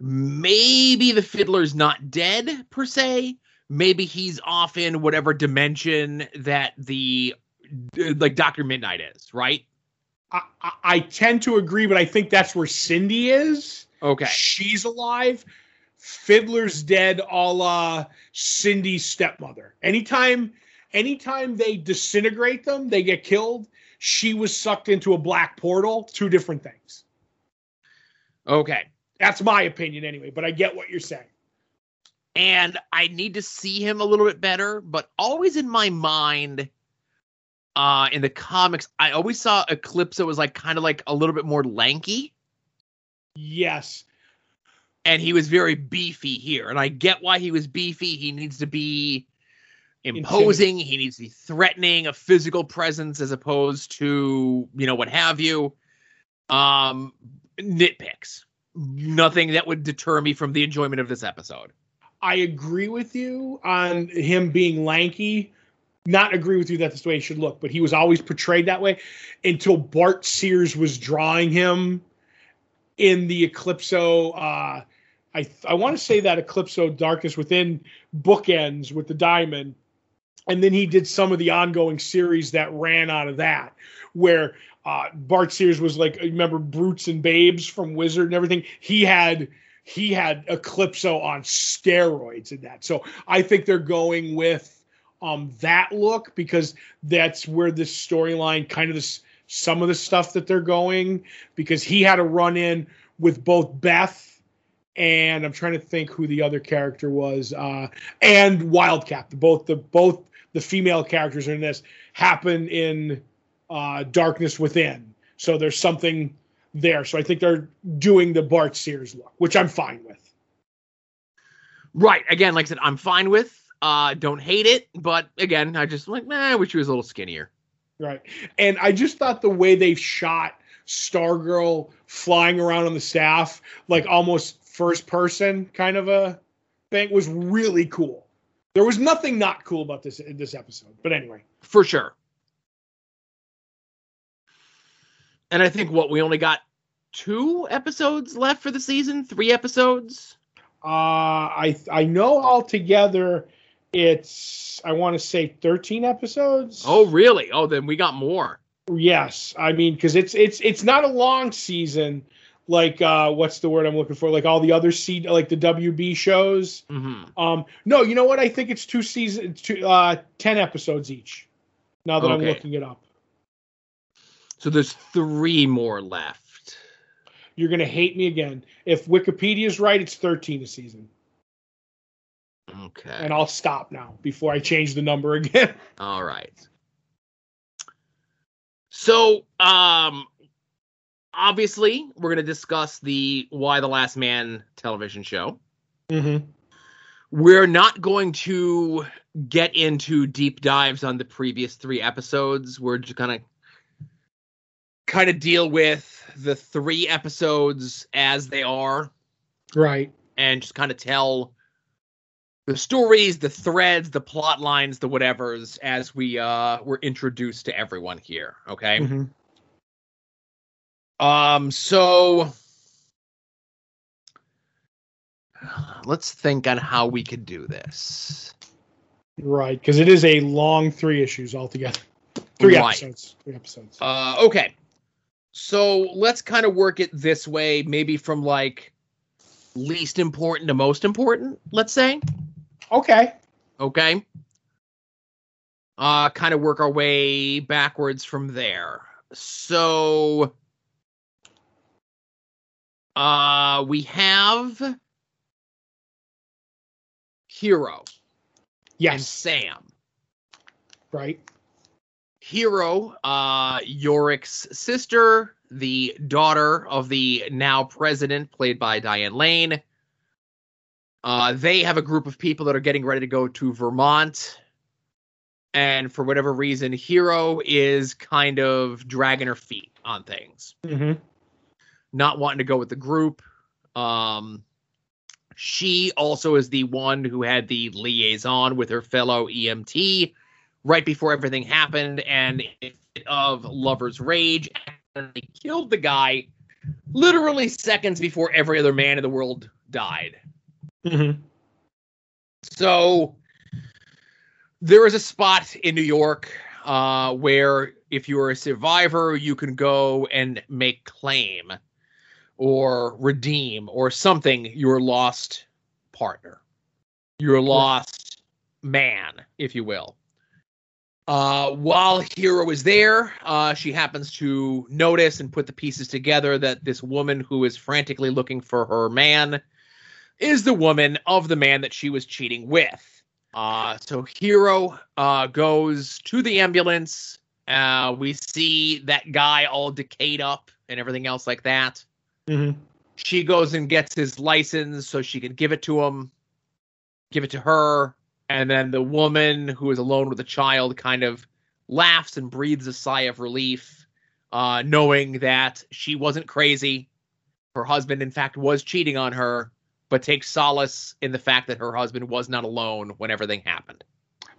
maybe the fiddler's not dead per se. Maybe he's off in whatever dimension that the like Doctor Midnight is, right? I, I, I tend to agree, but I think that's where Cindy is. Okay, she's alive. Fiddler's dead a la Cindy's stepmother. Anytime anytime they disintegrate them, they get killed. She was sucked into a black portal. Two different things. Okay. That's my opinion anyway, but I get what you're saying. And I need to see him a little bit better, but always in my mind, uh, in the comics, I always saw Eclipse that was like kind of like a little bit more lanky. Yes and he was very beefy here. And I get why he was beefy. He needs to be imposing. He needs to be threatening, a physical presence as opposed to you know what have you. Um, nitpicks. Nothing that would deter me from the enjoyment of this episode. I agree with you on him being lanky. Not agree with you that the way he should look, but he was always portrayed that way until Bart Sears was drawing him in the Eclipso uh, I I want to say that Eclipso Darkness Within bookends with the Diamond, and then he did some of the ongoing series that ran out of that, where uh, Bart Sears was like, remember Brutes and Babes from Wizard and everything. He had he had Eclipso on steroids in that. So I think they're going with um, that look because that's where this storyline kind of this some of the stuff that they're going because he had a run in with both Beth and I'm trying to think who the other character was, uh, and Wildcat. Both the both the female characters in this happen in uh, Darkness Within. So there's something there. So I think they're doing the Bart Sears look, which I'm fine with. Right. Again, like I said, I'm fine with. Uh, don't hate it, but again, I just like, nah, I wish he was a little skinnier. Right. And I just thought the way they shot Stargirl flying around on the staff, like almost first person kind of a thing, was really cool. There was nothing not cool about this this episode. But anyway. For sure. And I think what we only got two episodes left for the season, three episodes. Uh, I I know altogether it's I want to say 13 episodes. Oh, really? Oh, then we got more. Yes, I mean because it's it's it's not a long season like uh what's the word I'm looking for like all the other C like the WB shows. Mm-hmm. Um no, you know what? I think it's two seasons two uh 10 episodes each. Now that I'm looking it up. So there's three more left. You're going to hate me again. If Wikipedia's right, it's 13 a season. Okay. And I'll stop now before I change the number again. All right. So, um, obviously, we're going to discuss the Y: The Last Man television show. mm-hmm. We're not going to get into deep dives on the previous three episodes. We're just gonna kind of deal with the three episodes as they are Right. and just kind of tell the stories, the threads, the plot lines, the whatevers as we uh were introduced to everyone here. Okay. Mhm. Um, so let's think on how we could do this. Right. Because it is a long three issues altogether. Three Right. episodes. Three episodes. Uh, okay. So let's kind of work it this way, maybe from like least important to most important, let's say. okay. Okay. Uh, kind of work our way backwards from there. So, uh, we have Hero and Yes. Sam. Right. Hero, uh, Yorick's sister, the daughter of the now president, played by Diane Lane. Uh, they have a group of people that are getting ready to go to Vermont. And for whatever reason, Hero is kind of dragging her feet on things, Mm-hmm. Not wanting to go with the group. Um, she also is the one who had the liaison with her fellow EMT right before everything happened, and fit of lover's rage, and they killed the guy literally seconds before every other man in the world died. Mm-hmm. So there is a spot in New York uh, where if you're a survivor, you can go and make claim or redeem or something your lost partner, your lost man, if you will. Uh, while Hero is there, uh, she happens to notice and put the pieces together that this woman who is frantically looking for her man is the woman of the man that she was cheating with. Uh, so Hero uh, goes to the ambulance. Uh, we see that guy all decayed up and everything else like that. Mm-hmm. She goes and gets his license so she can give it to him, give it to her. And then the woman who is alone with the child kind of laughs and breathes a sigh of relief, uh, knowing that she wasn't crazy. Her husband, in fact, was cheating on her, but takes solace in the fact that her husband was not alone when everything happened.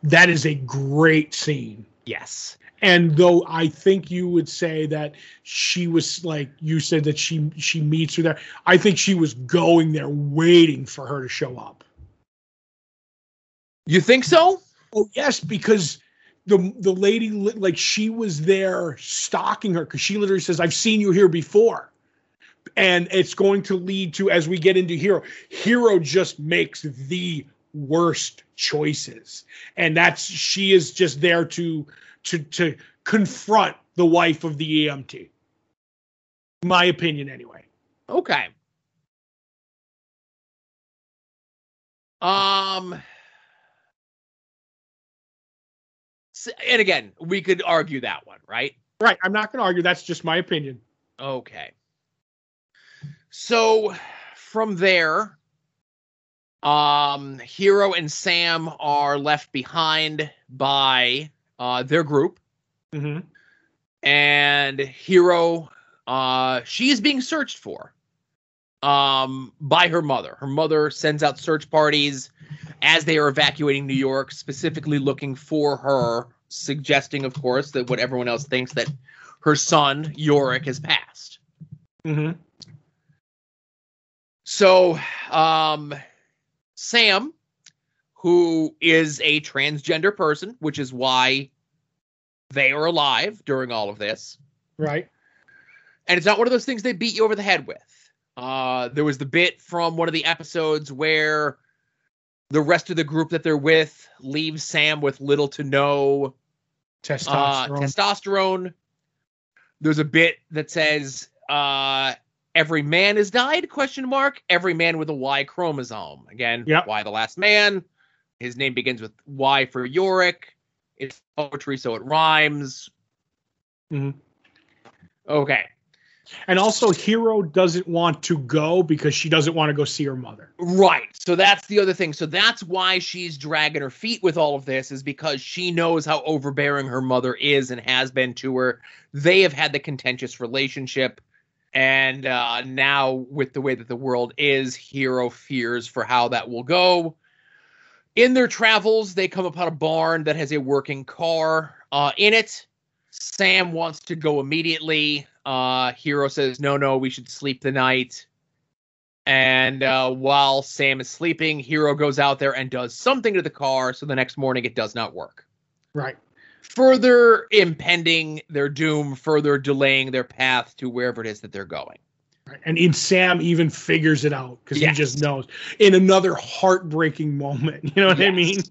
That is a great scene. Yes. And though I think you would say that she was like you said that she she meets her there, I think she was going there waiting for her to show up. You think so? Oh yes, because the the lady like she was there stalking her because she literally says, "I've seen you here before," and it's going to lead to as we get into Hero. Hero just makes the worst choices, and that's she is just there to to to confront the wife of the EMT. My opinion, anyway. Okay. Um and again, we could argue that one, right? Right. I'm not going to argue. That's just my opinion. Okay. So from there, Um, Hero and Sam are left behind by uh, their group, Mm-hmm. and Hero, uh, she is being searched for, um, by her mother. Her mother sends out search parties as they are evacuating New York, specifically looking for her, suggesting, of course, that what everyone else thinks that her son Yorick has passed. Mm-hmm. So, um, Sam, who is a transgender person, which is why they are alive during all of this, Right. and it's not one of those things they beat you over the head with. Uh, there was the bit from one of the episodes where the rest of the group that they're with leaves Sam with little to no uh, Testosterone. testosterone. There's a bit that says uh, every man has died? Question mark. Every man with a Y chromosome. Again, Yep. Y the last man. His name begins with Y for Yorick. It's poetry, so it rhymes. Mhm. Okay. and also, Hero doesn't want to go because she doesn't want to go see her mother. Right. So that's the other thing. So that's why she's dragging her feet with all of this, is because she knows how overbearing her mother is and has been to her. They have had the contentious relationship. And uh, now, with the way that the world is, Hero fears for how that will go. In their travels, they come upon a barn that has a working car uh, in it. Sam wants to go immediately. Uh, Hero says, no, no, we should sleep the night. And uh, while Sam is sleeping, Hero goes out there and does something to the car. So the next morning, it does not work. Right. Further impending their doom, further delaying their path to wherever it is that they're going. And in Sam even figures it out because Yes. he just knows in another heartbreaking moment. You know what I mean?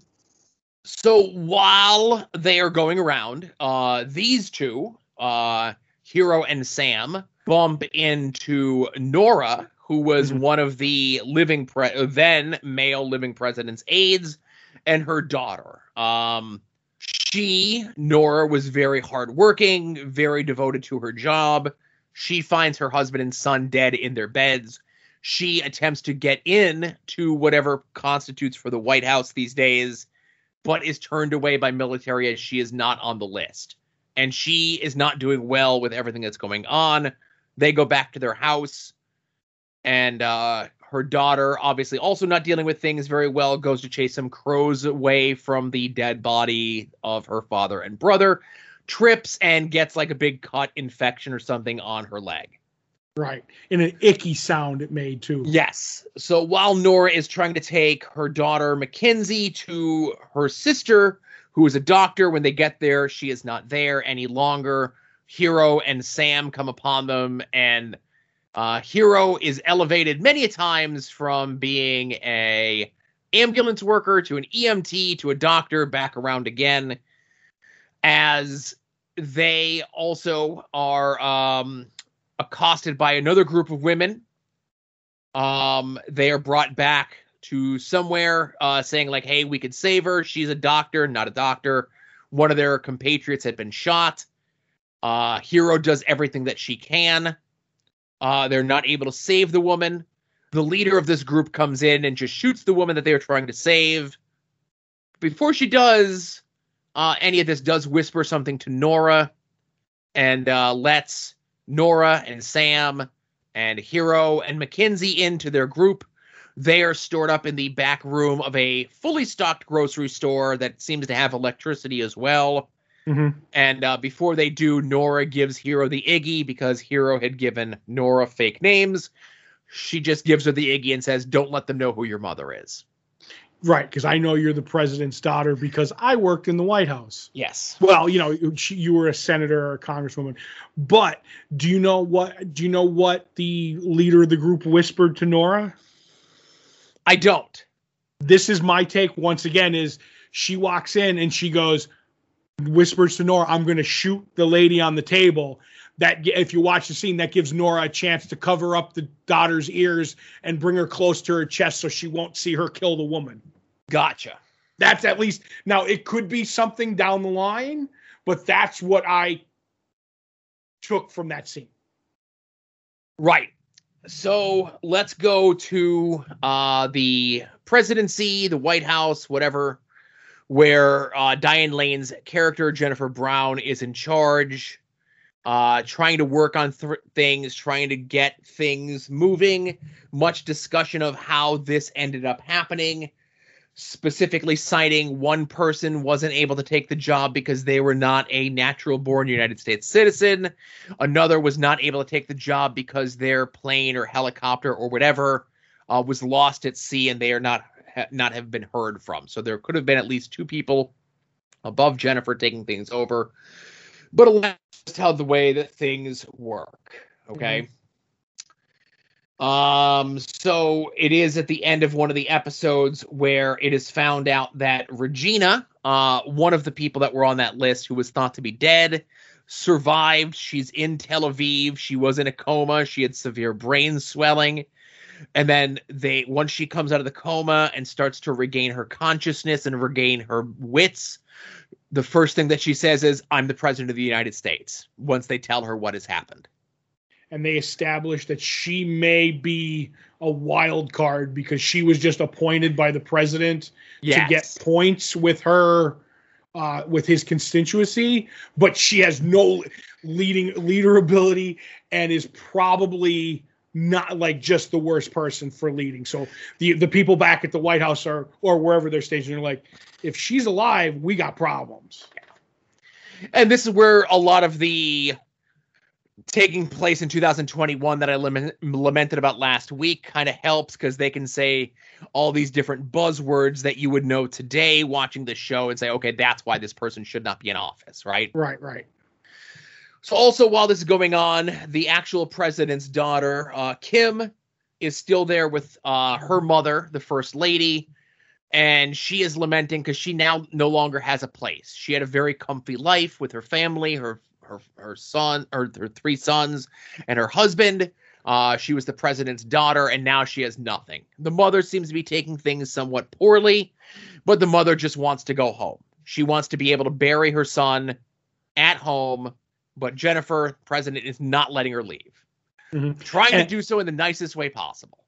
So while they are going around, uh, these two, uh, Hero and Sam, bump into Nora, who was Mhm. one of the living pre- then male living president's aides, and her daughter. Um, she, Nora, was very hardworking, very devoted to her job. She finds her husband and son dead in their beds. She attempts to get in to whatever constitutes for the White House these days but is turned away by military as she is not on the list. And she is not doing well with everything that's going on. They go back to their house, and uh, her daughter, obviously also not dealing with things very well, goes to chase some crows away from the dead body of her father and brother, trips and gets like a big cut infection or something on her leg. Right. In an icky sound it made too. Yes. So while Nora is trying to take her daughter Mackenzie to her sister, who is a doctor, when they get there, she is not there any longer. Hero and Sam come upon them, and uh, Hero is elevated many a times from being a ambulance worker to an EMT to a doctor, back around again, as they also are um, accosted by another group of women. Um they are brought back to somewhere uh saying like hey we could save her. She's a doctor not a doctor. One of their compatriots had been shot. Uh hero does everything that she can. Uh they're not able to save the woman. The leader of this group comes in and just shoots the woman that they are trying to save. Before she does uh any of this does whisper something to nora and uh lets nora and sam and Hero and Mackenzie into their group. They are stored up in the back room of a fully stocked grocery store that seems to have electricity as well. Mhm. And uh, before they do, Nora gives Hero the Iggy because Hero had given Nora fake names. She just gives her the Iggy and says, Don't let them know who your mother is. Right. Because I know you're the president's daughter because I worked in the White House. Yes. Well, you know, you were a senator or a congresswoman. But do you know what? Do you know what the leader of the group whispered to Nora? I don't. This is my take. Once again, is she walks in and she goes, whispers to Nora, "I'm going to shoot the lady on the table." That if you watch the scene, that gives Nora a chance to cover up the daughter's ears and bring her close to her chest so she won't see her kill the woman. Gotcha. That's at least now it could be something down the line, but that's what I took from that scene. Right. so let's go to uh, the presidency, the White House, whatever, where uh, Diane Lane's character, Jennifer Brown, is in charge, uh, trying to work on th- things, trying to get things moving. Much discussion of how this ended up happening specifically citing one person wasn't able to take the job because they were not a natural born United States citizen. Another was not able to take the job because their plane or helicopter or whatever uh, was lost at sea and they are not ha- not have been heard from. So there could have been at least two people above Jennifer taking things over. But let's tell the way that things work. Okay. Mm-hmm. Um, so it is at the end of one of the episodes where it is found out that Regina, uh, one of the people that were on that list who was thought to be dead, survived. She's in Tel Aviv. She was in a coma. She had severe brain swelling. And then they once she comes out of the coma and starts to regain her consciousness and regain her wits, the first thing that she says is, I'm the president of the United States, once they tell her what has happened and they establish that she may be a wild card because she was just appointed by the president yes. to get points with her uh, with his constituency, but she has no leading leader ability and is probably not like just the worst person for leading. So the the people back at the White House are or wherever they're stationed are like, if she's alive, we got problems. And this is where a lot of the taking place in 2021 that I lamented about last week kind of helps because they can say all these different buzzwords that you would know today watching the show and say, okay, that's why this person should not be in office, right? Right, right. So, also, while this is going on, the actual president's daughter, uh, Kim, is still there with uh, her mother, the first lady, and she is lamenting because she now no longer has a place. She had a very comfy life with her family, her her her son or her three sons and her husband. Uh, she was the president's daughter, and now she has nothing. The mother seems to be taking things somewhat poorly, but the mother just wants to go home. She wants to be able to bury her son at home, but Jennifer, president, is not letting her leave. Mm-hmm. Trying and, to do so in the nicest way possible.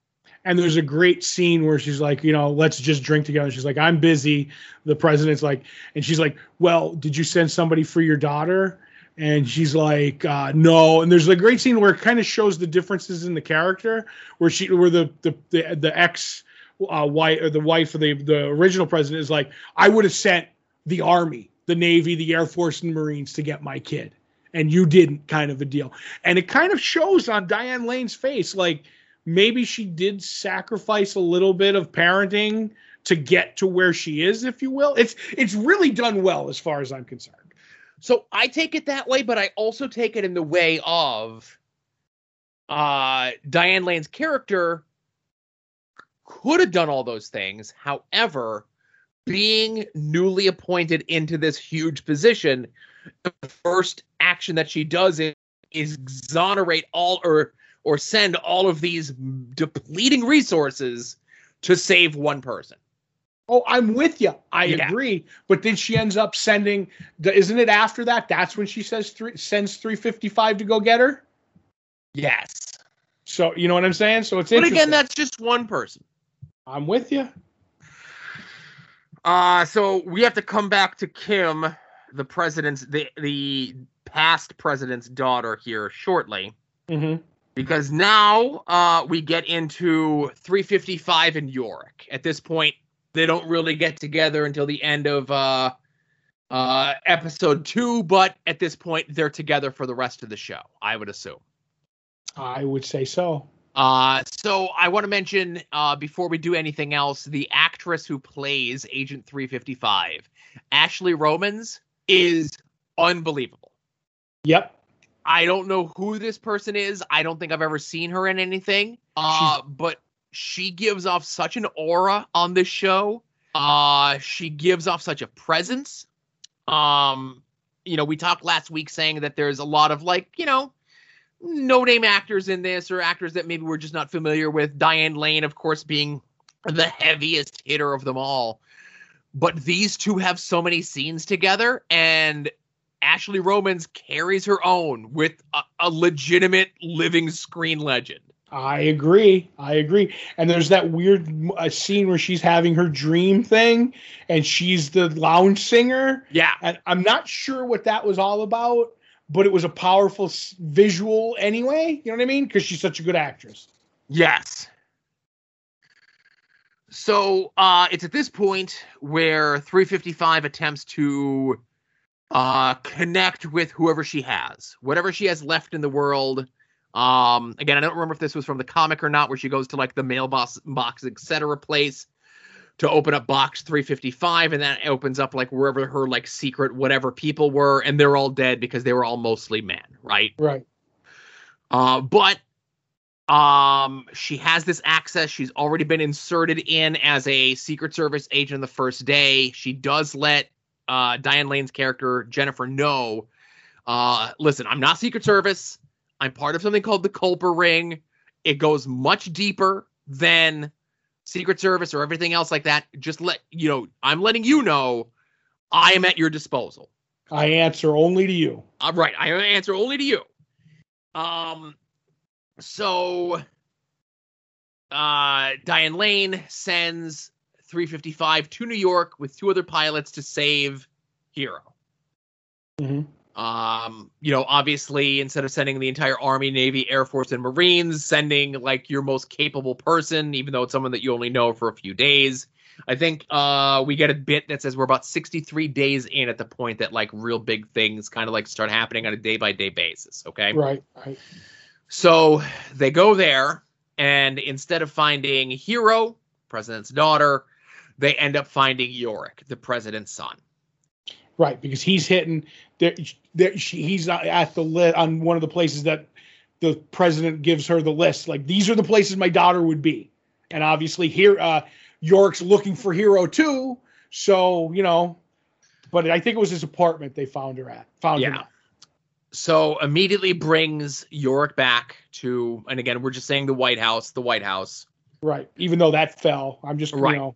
And there's a great scene where she's like, you know, let's just drink together. She's like, I'm busy. The president's like, and she's like, well, did you send somebody for your daughter? and she's like uh, no and there's a great scene where it kind of shows the differences in the character where she where the the the, the ex uh, wife or the wife of the the original president is like i would have sent the army the navy the air force and marines to get my kid and you didn't kind of a deal. And it kind of shows on diane lane's face like maybe she did sacrifice a little bit of parenting to get to where she is if you will. It's it's really done well as far as i'm concerned. So I take it that way, but I also take it in the way of uh, Diane Lane's character could have done all those things. However, being newly appointed into this huge position, the first action that she does is, is exonerate all or or send all of these depleting resources to save one person. Oh, I'm with you. I yeah. agree. But then she ends up sending. Isn't it after that? That's when she says three sends 355 to go get her. Yes. So you know what I'm saying. So it's. But again, that's just one person. I'm with you. Uh so we have to come back to Kim, the president's the the past president's daughter here shortly. Mm-hmm. Because now uh, we get into 355 in Yorick. At this point, they don't really get together until the end of uh, uh, episode two, but at this point, they're together for the rest of the show, I would assume. I would say so. Uh, so I want to mention uh, before we do anything else, the actress who plays Agent 355, Ashley Romans, is unbelievable. Yep. I don't know who this person is. I don't think I've ever seen her in anything. Uh, but she gives off such an aura on this show. Uh, she gives off such a presence. Um, you know, we talked last week saying that there's a lot of like, you know, no name actors in this or actors that maybe we're just not familiar with. Diane Lane, of course, being the heaviest hitter of them all. But these two have so many scenes together, and Ashley Romans carries her own with a, a legitimate living screen legend. I agree. I agree. And there's that weird uh, scene where she's having her dream thing, and she's the lounge singer. Yeah. And I'm not sure what that was all about, but it was a powerful s- visual anyway. You know what I mean? Because she's such a good actress. Yes. So uh, it's at this point where 355 attempts to uh, connect with whoever she has, whatever she has left in the world. Um, again, I don't remember if this was from the comic or not, where she goes to like the mailbox box, etc. place to open up box 355, and that opens up like wherever her like secret whatever people were, and they're all dead because they were all mostly men, right? Right. Uh, but um, she has this access. She's already been inserted in as a Secret Service agent the first day. She does let uh, Diane Lane's character Jennifer know. Uh, listen, I'm not Secret Service. I'm part of something called the Culper Ring. It goes much deeper than Secret Service or everything else like that. Just let you know. I'm letting you know. I am at your disposal. I answer only to you. Uh, right. I answer only to you. Um, so uh, Diane Lane sends 355 to New York with two other pilots to save Hero. Mhm. Um, you know, obviously, instead of sending the entire Army, Navy, Air Force, and Marines, sending like your most capable person, even though it's someone that you only know for a few days. I think uh, we get a bit that says we're about 63 days in at the point that like real big things kind of like start happening on a day by day basis. Okay. Right. Right. So they go there, and instead of finding Hero, president's daughter, they end up finding Yorick, the president's son. Right. Because he's hitting. There, there, she, he's at the list on one of the places that the president gives her the list. Like these are the places my daughter would be, and obviously here, uh, York's looking for Hero too. So you know, but I think it was his apartment they found her at. Found him Yeah. at. So immediately brings Yorick back to, and again, we're just saying the White House, the White House. Right. Even though that fell, I'm just Right. you know.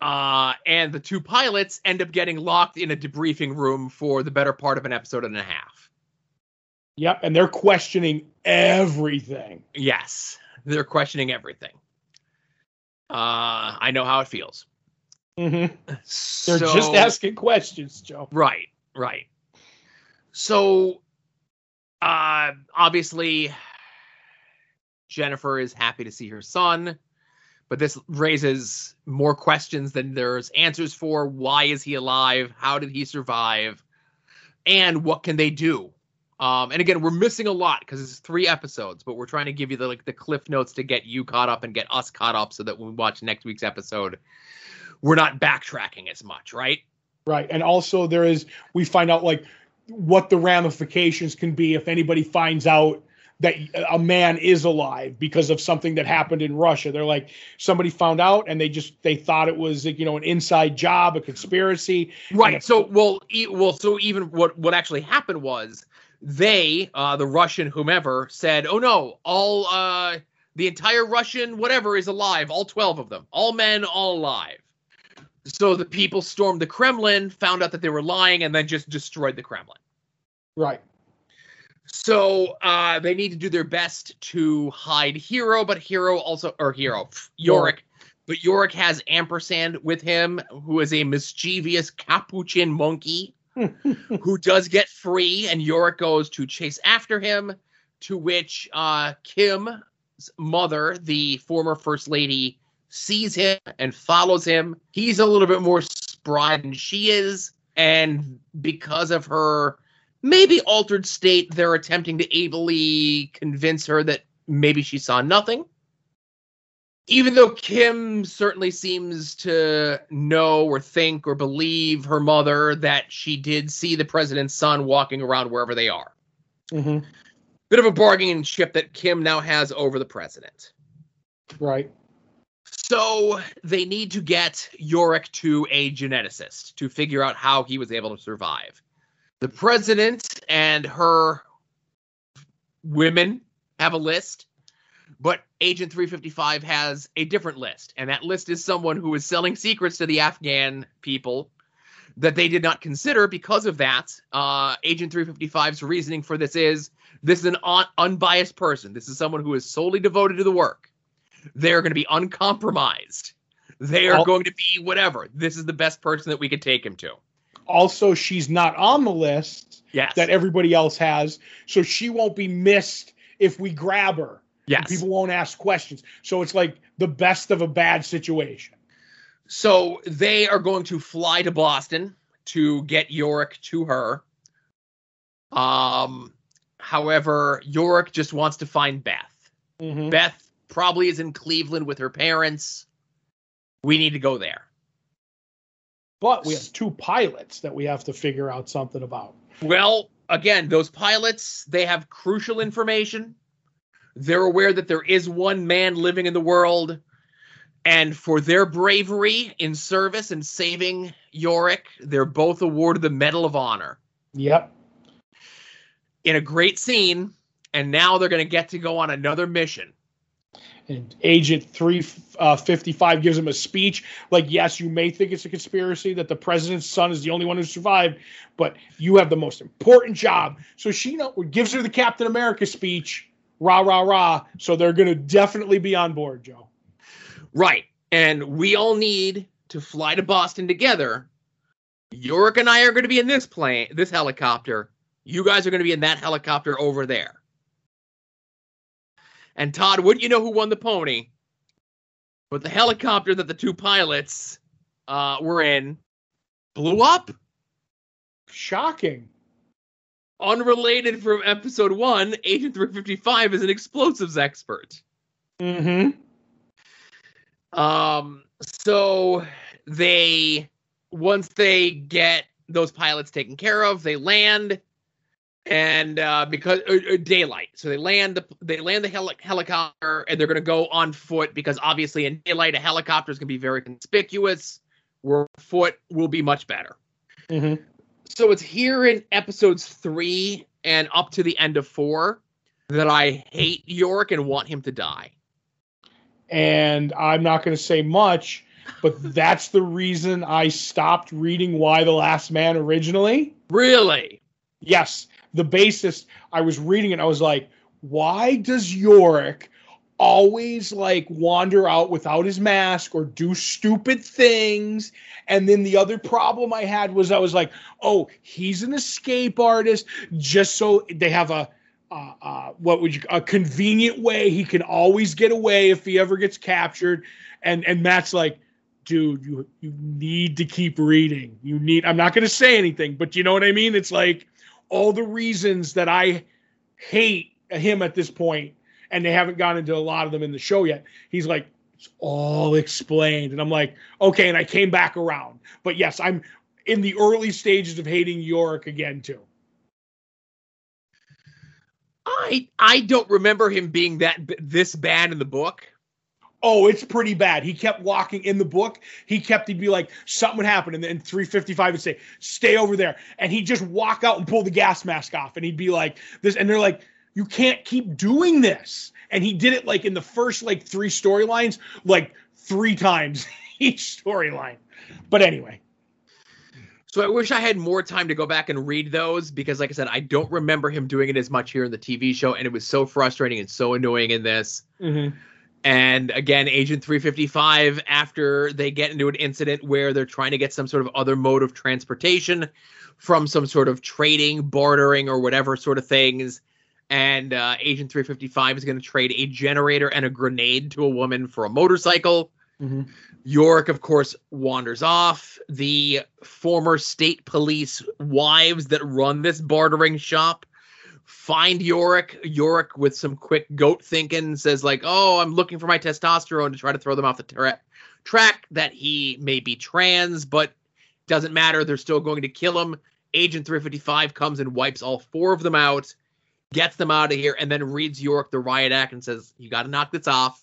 Uh, and the two pilots end up getting locked in a debriefing room for the better part of an episode and a half. Yep. And they're questioning everything. Yes, they're questioning everything. Uh, I know how it feels. Mm-hmm. They're So- just asking questions, Joe. Right, right. So, uh, obviously, Jennifer is happy to see her son, but this raises more questions than there's answers for. Why is he alive? How did he survive? And what can they do? Um, and again, we're missing a lot because it's three episodes, but we're trying to give you the like the cliff notes to get you caught up and get us caught up, so that when we watch next week's episode, we're not backtracking as much, right? Right. And also there is we find out like what the ramifications can be if anybody finds out that a man is alive because of something that happened in Russia. They're like somebody found out and they just they thought it was you know an inside job, a conspiracy. Right. So, well, e- well, so even what what actually happened was they, uh, the Russian whomever, said, "Oh no, all uh, the entire Russian whatever is alive, all twelve of them, all men, all alive." So the people stormed the Kremlin, found out that they were lying, and then just destroyed the Kremlin. Right. So uh, they need to do their best to hide Hero, but Hero also, or Hero, Yorick, but Yorick has Ampersand with him, who is a mischievous capuchin monkey who does get free, and Yorick goes to chase after him. To which uh, Kim's mother, the former first lady, sees him and follows him. He's a little bit more spry than she is, and because of her maybe altered state, they're attempting to ably convince her that maybe she saw nothing. Even though Kim certainly seems to know or think or believe her mother that she did see the president's son walking around wherever they are. hmm Bit of a bargaining chip that Kim now has over the president. Right. So they need to get Yorick to a geneticist to figure out how he was able to survive. The president and her women have a list, but Agent 355 has a different list. And that list is someone who is selling secrets to the Afghan people that they did not consider because of that. Uh, Agent 355's reasoning for this is This is an un- unbiased person. This is someone who is solely devoted to the work. They're going to be uncompromised. They are going to be whatever. This is the best person that we could take him to. Also, she's not on the list Yes. that everybody else has, so she won't be missed if we grab her. yes. People won't ask questions. So it's like the best of a bad situation. So they are going to fly to Boston to get Yorick to her. Um, however, Yorick just wants to find Beth. Mm-hmm. Beth probably is in Cleveland with her parents. We need to go there. But we have two pilots that we have to figure out something about. Well, again, those pilots, they have crucial information. They're aware that there is one man living in the world. And for their bravery in service and saving Yorick, they're both awarded the Medal of Honor. Yep. in a great scene, and now they're going to get to go on another mission. And Agent 355 uh, gives him a speech like, yes, you may think it's a conspiracy that the president's son is the only one who survived, but you have the most important job. So she gives her the Captain America speech, rah, rah, rah. So they're going to definitely be on board, Joe. Right. And we all need to fly to Boston together. Yorick and I are going to be in this plane, this helicopter. You guys are going to be in that helicopter over there. And Todd, wouldn't you know who won the pony? But the helicopter that the two pilots uh, were in blew up. Shocking. Unrelated from episode one, Agent 355 is an explosives expert. Mm-hmm. Um, so they once they get those pilots taken care of, they land, and uh, because uh, uh, daylight, so they land the they land the heli- helicopter, and they're going to go on foot because obviously in daylight a helicopter is going to be very conspicuous. Where foot will be much better. Mm-hmm. So it's here in episodes three and up to the end of four that I hate York and want him to die. and I'm not going to say much, but that's the reason I stopped reading Y: The Last Man originally. Really? Yes, the basis. I was reading it. I was like, why does Yorick always like wander out without his mask or do stupid things? And then the other problem I had was I was like, oh, he's an escape artist, just so they have a. Uh, uh, what would you a convenient way he can always get away if he ever gets captured and and Matt's like dude you you need to keep reading you need I'm not going to say anything but you know what I mean it's like all the reasons that I hate him at this point, and they haven't gone into a lot of them in the show yet. He's like, it's all explained. And I'm like, okay. And I came back around. But yes, I'm in the early stages of hating Yorick again, too. I I don't remember him being that this bad in the book. Oh, it's pretty bad. He kept walking in the book. He kept, he'd be like, something would happen. And then 355 would say, stay over there. And he'd just walk out and pull the gas mask off. And he'd be like, this. And they're like, you can't keep doing this. And he did it like in the first like three storylines, like three times each storyline. But anyway, So I wish I had more time to go back and read those because, like I said, I don't remember him doing it as much here in the TV show, and it was so frustrating and so annoying in this. Mm-hmm. And again, Agent 355, after they get into an incident where they're trying to get some sort of other mode of transportation from some sort of trading, bartering, or whatever sort of things. And uh, Agent 355 is going to trade a generator and a grenade to a woman for a motorcycle. York, of course, wanders off. The former state police wives that run this bartering shop find Yorick. Yorick, with some quick goat thinking, says like, "Oh, I'm looking for my testosterone to try to throw them off the tra- track. That he may be trans, but doesn't matter. They're still going to kill him." Agent 355 comes and wipes all four of them out, gets them out of here, and then reads York the riot act and says, "You got to knock this off."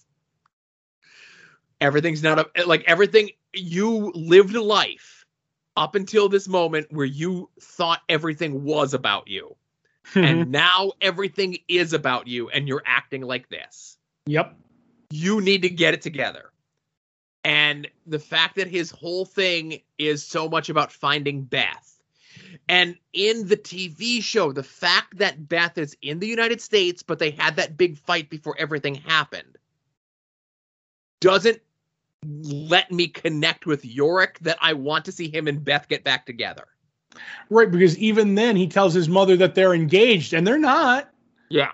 Everything's not a, like everything you lived a life up until this moment where you thought everything was about you and now everything is about you and you're acting like this yep. you need to get it together and the fact that his whole thing is so much about finding beth And in the TV show, the fact that Beth is in the United States, but they had that big fight before everything happened, doesn't let me connect with Yorick that I want to see him and Beth get back together. Right, because even then he tells his mother that they're engaged and they're not. Yeah.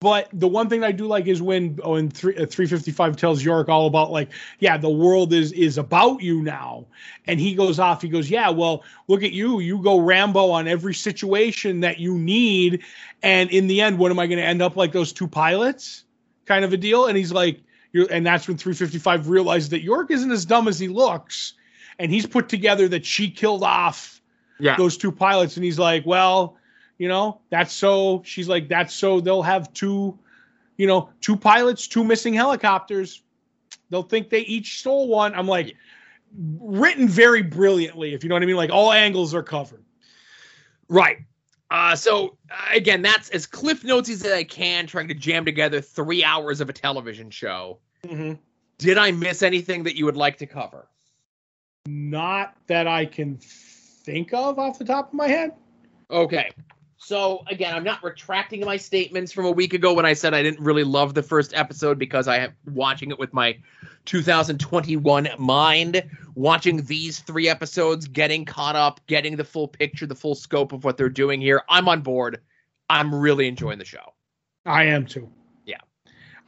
But the one thing I do like is when oh, in three, uh, 355 tells York all about like, yeah, the world is is about you now, and he goes off. He goes, yeah, well, look at you. You go Rambo on every situation that you need, and in the end, what am I going to end up like those two pilots, kind of a deal? And he's like, you're, and that's when 355 realizes that York isn't as dumb as he looks, and he's put together that she killed off Yeah. those two pilots, and he's like, well you know, that's so she's like, that's so they'll have two, you know, two pilots, two missing helicopters. They'll think they each stole one. I'm like, written very brilliantly, if you know what I mean. Like all angles are covered. Right. Uh, so again, that's as Cliff Notes as I can, trying to jam together three hours of a television show. Mm-hmm. Did I miss anything that you would like to cover? Not that I can think of off the top of my head. Okay. So again, I'm not retracting my statements from a week ago when I said I didn't really love the first episode because I am watching it with my 2021 mind, watching these three episodes, getting caught up, getting the full picture, the full scope of what they're doing here. I'm on board. I'm really enjoying the show. I am too. Yeah.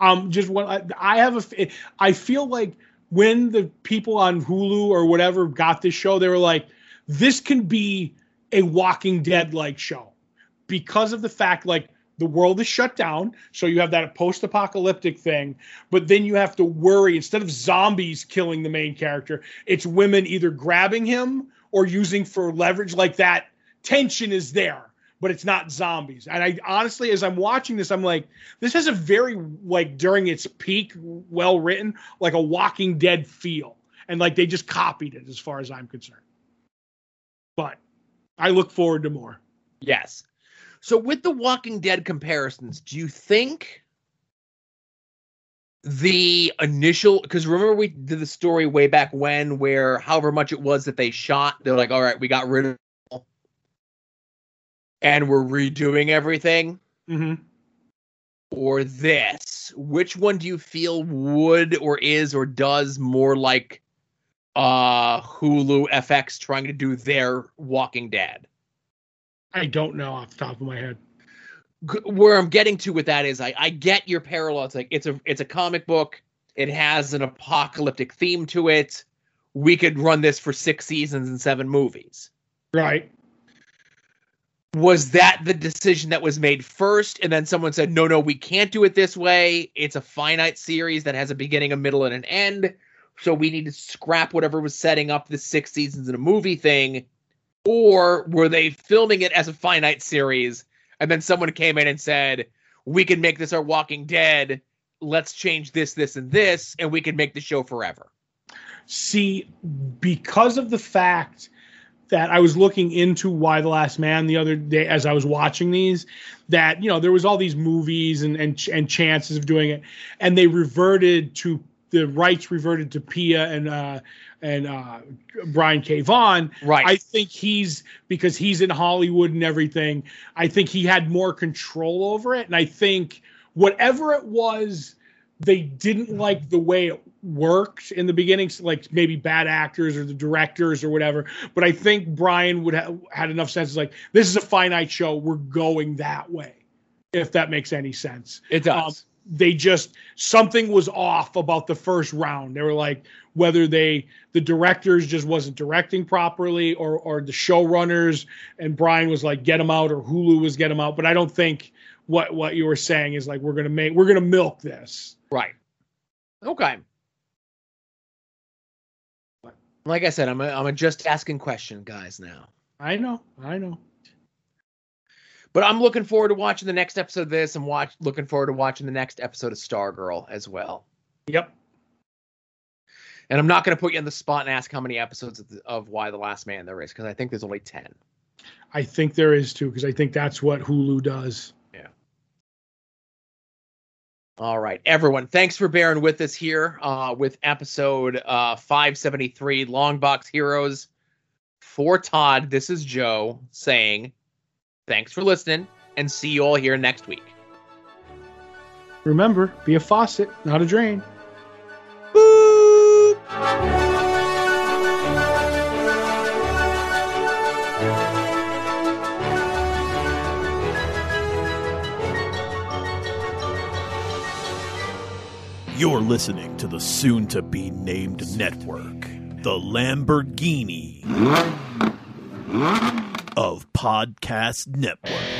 Um, just what I, I have a. I feel like when the people on Hulu or whatever got this show, they were like, this can be a Walking Dead like show because of the fact like the world is shut down, so you have that post-apocalyptic thing, but then you have to worry instead of zombies killing the main character, it's women either grabbing him or using for leverage like that. Tension is there, but it's not zombies. And I honestly, as I'm watching this, I'm like, this has a very like during its peak, well written, like a Walking Dead feel, and like they just copied it as far as I'm concerned. But I look forward to more. Yes. So with the Walking Dead comparisons, do you think the initial because remember we did the story way back when where however much it was that they shot, they're like, all right, we got rid of and we're redoing everything? Mm-hmm. Or this? Which one do you feel would or is or does more like uh Hulu FX trying to do their Walking Dead? I don't know off the top of my head. where I'm getting to with that is I, I get your parallel. It's like it's a it's a comic book. It has an apocalyptic theme to it. We could run this for six seasons and seven movies. Right. Was that the decision that was made first? And then someone said, no, no, we can't do it this way. It's a finite series that has a beginning, a middle, and an end. So we need to scrap whatever was setting up the six seasons in a movie thing. Or were they filming it as a finite series and then someone came in and said, "We can make this our Walking Dead. Let's change this, this, and this, and we can make the show forever." See, because of the fact that I was looking into Y: The Last Man the other day as I was watching these, that you know there was all these movies and and and chances of doing it, and they reverted to the rights reverted to Pia and uh and uh Brian K. Vaughan. Right. I think he's because he's in Hollywood and everything. I think he had more control over it, and I think whatever it was, they didn't like the way it worked in the beginning, like maybe bad actors or the directors or whatever. But I think Brian would have had enough sense. Like this is a finite show, we're going that way. If that makes any sense It does. They just something was off about the first round. They were like whether they the directors just wasn't directing properly or or the showrunners and Brian was like get him out or Hulu was get him out. But I don't think what what you were saying is like we're gonna make we're gonna milk this. right. Okay. Like I said, I'm a, I'm a just asking question, guys. Now, I know, I know. But I'm looking forward to watching the next episode of this, and watch looking forward to watching the next episode of Stargirl as well. Yep. And I'm not going to put you on the spot and ask how many episodes of, the, of Y: The Last Man there is, because I think there's only ten. I think there is too because I think that's what Hulu does. Yeah. All right, everyone. Thanks for bearing with us here uh, with episode uh, 573, Long Box Heroes for Todd, this is Joe saying thanks for listening and see you all here next week. Remember, be a faucet, not a drain. Boop! You're listening to the soon to be named network, the Lamborghini of Podcast Network.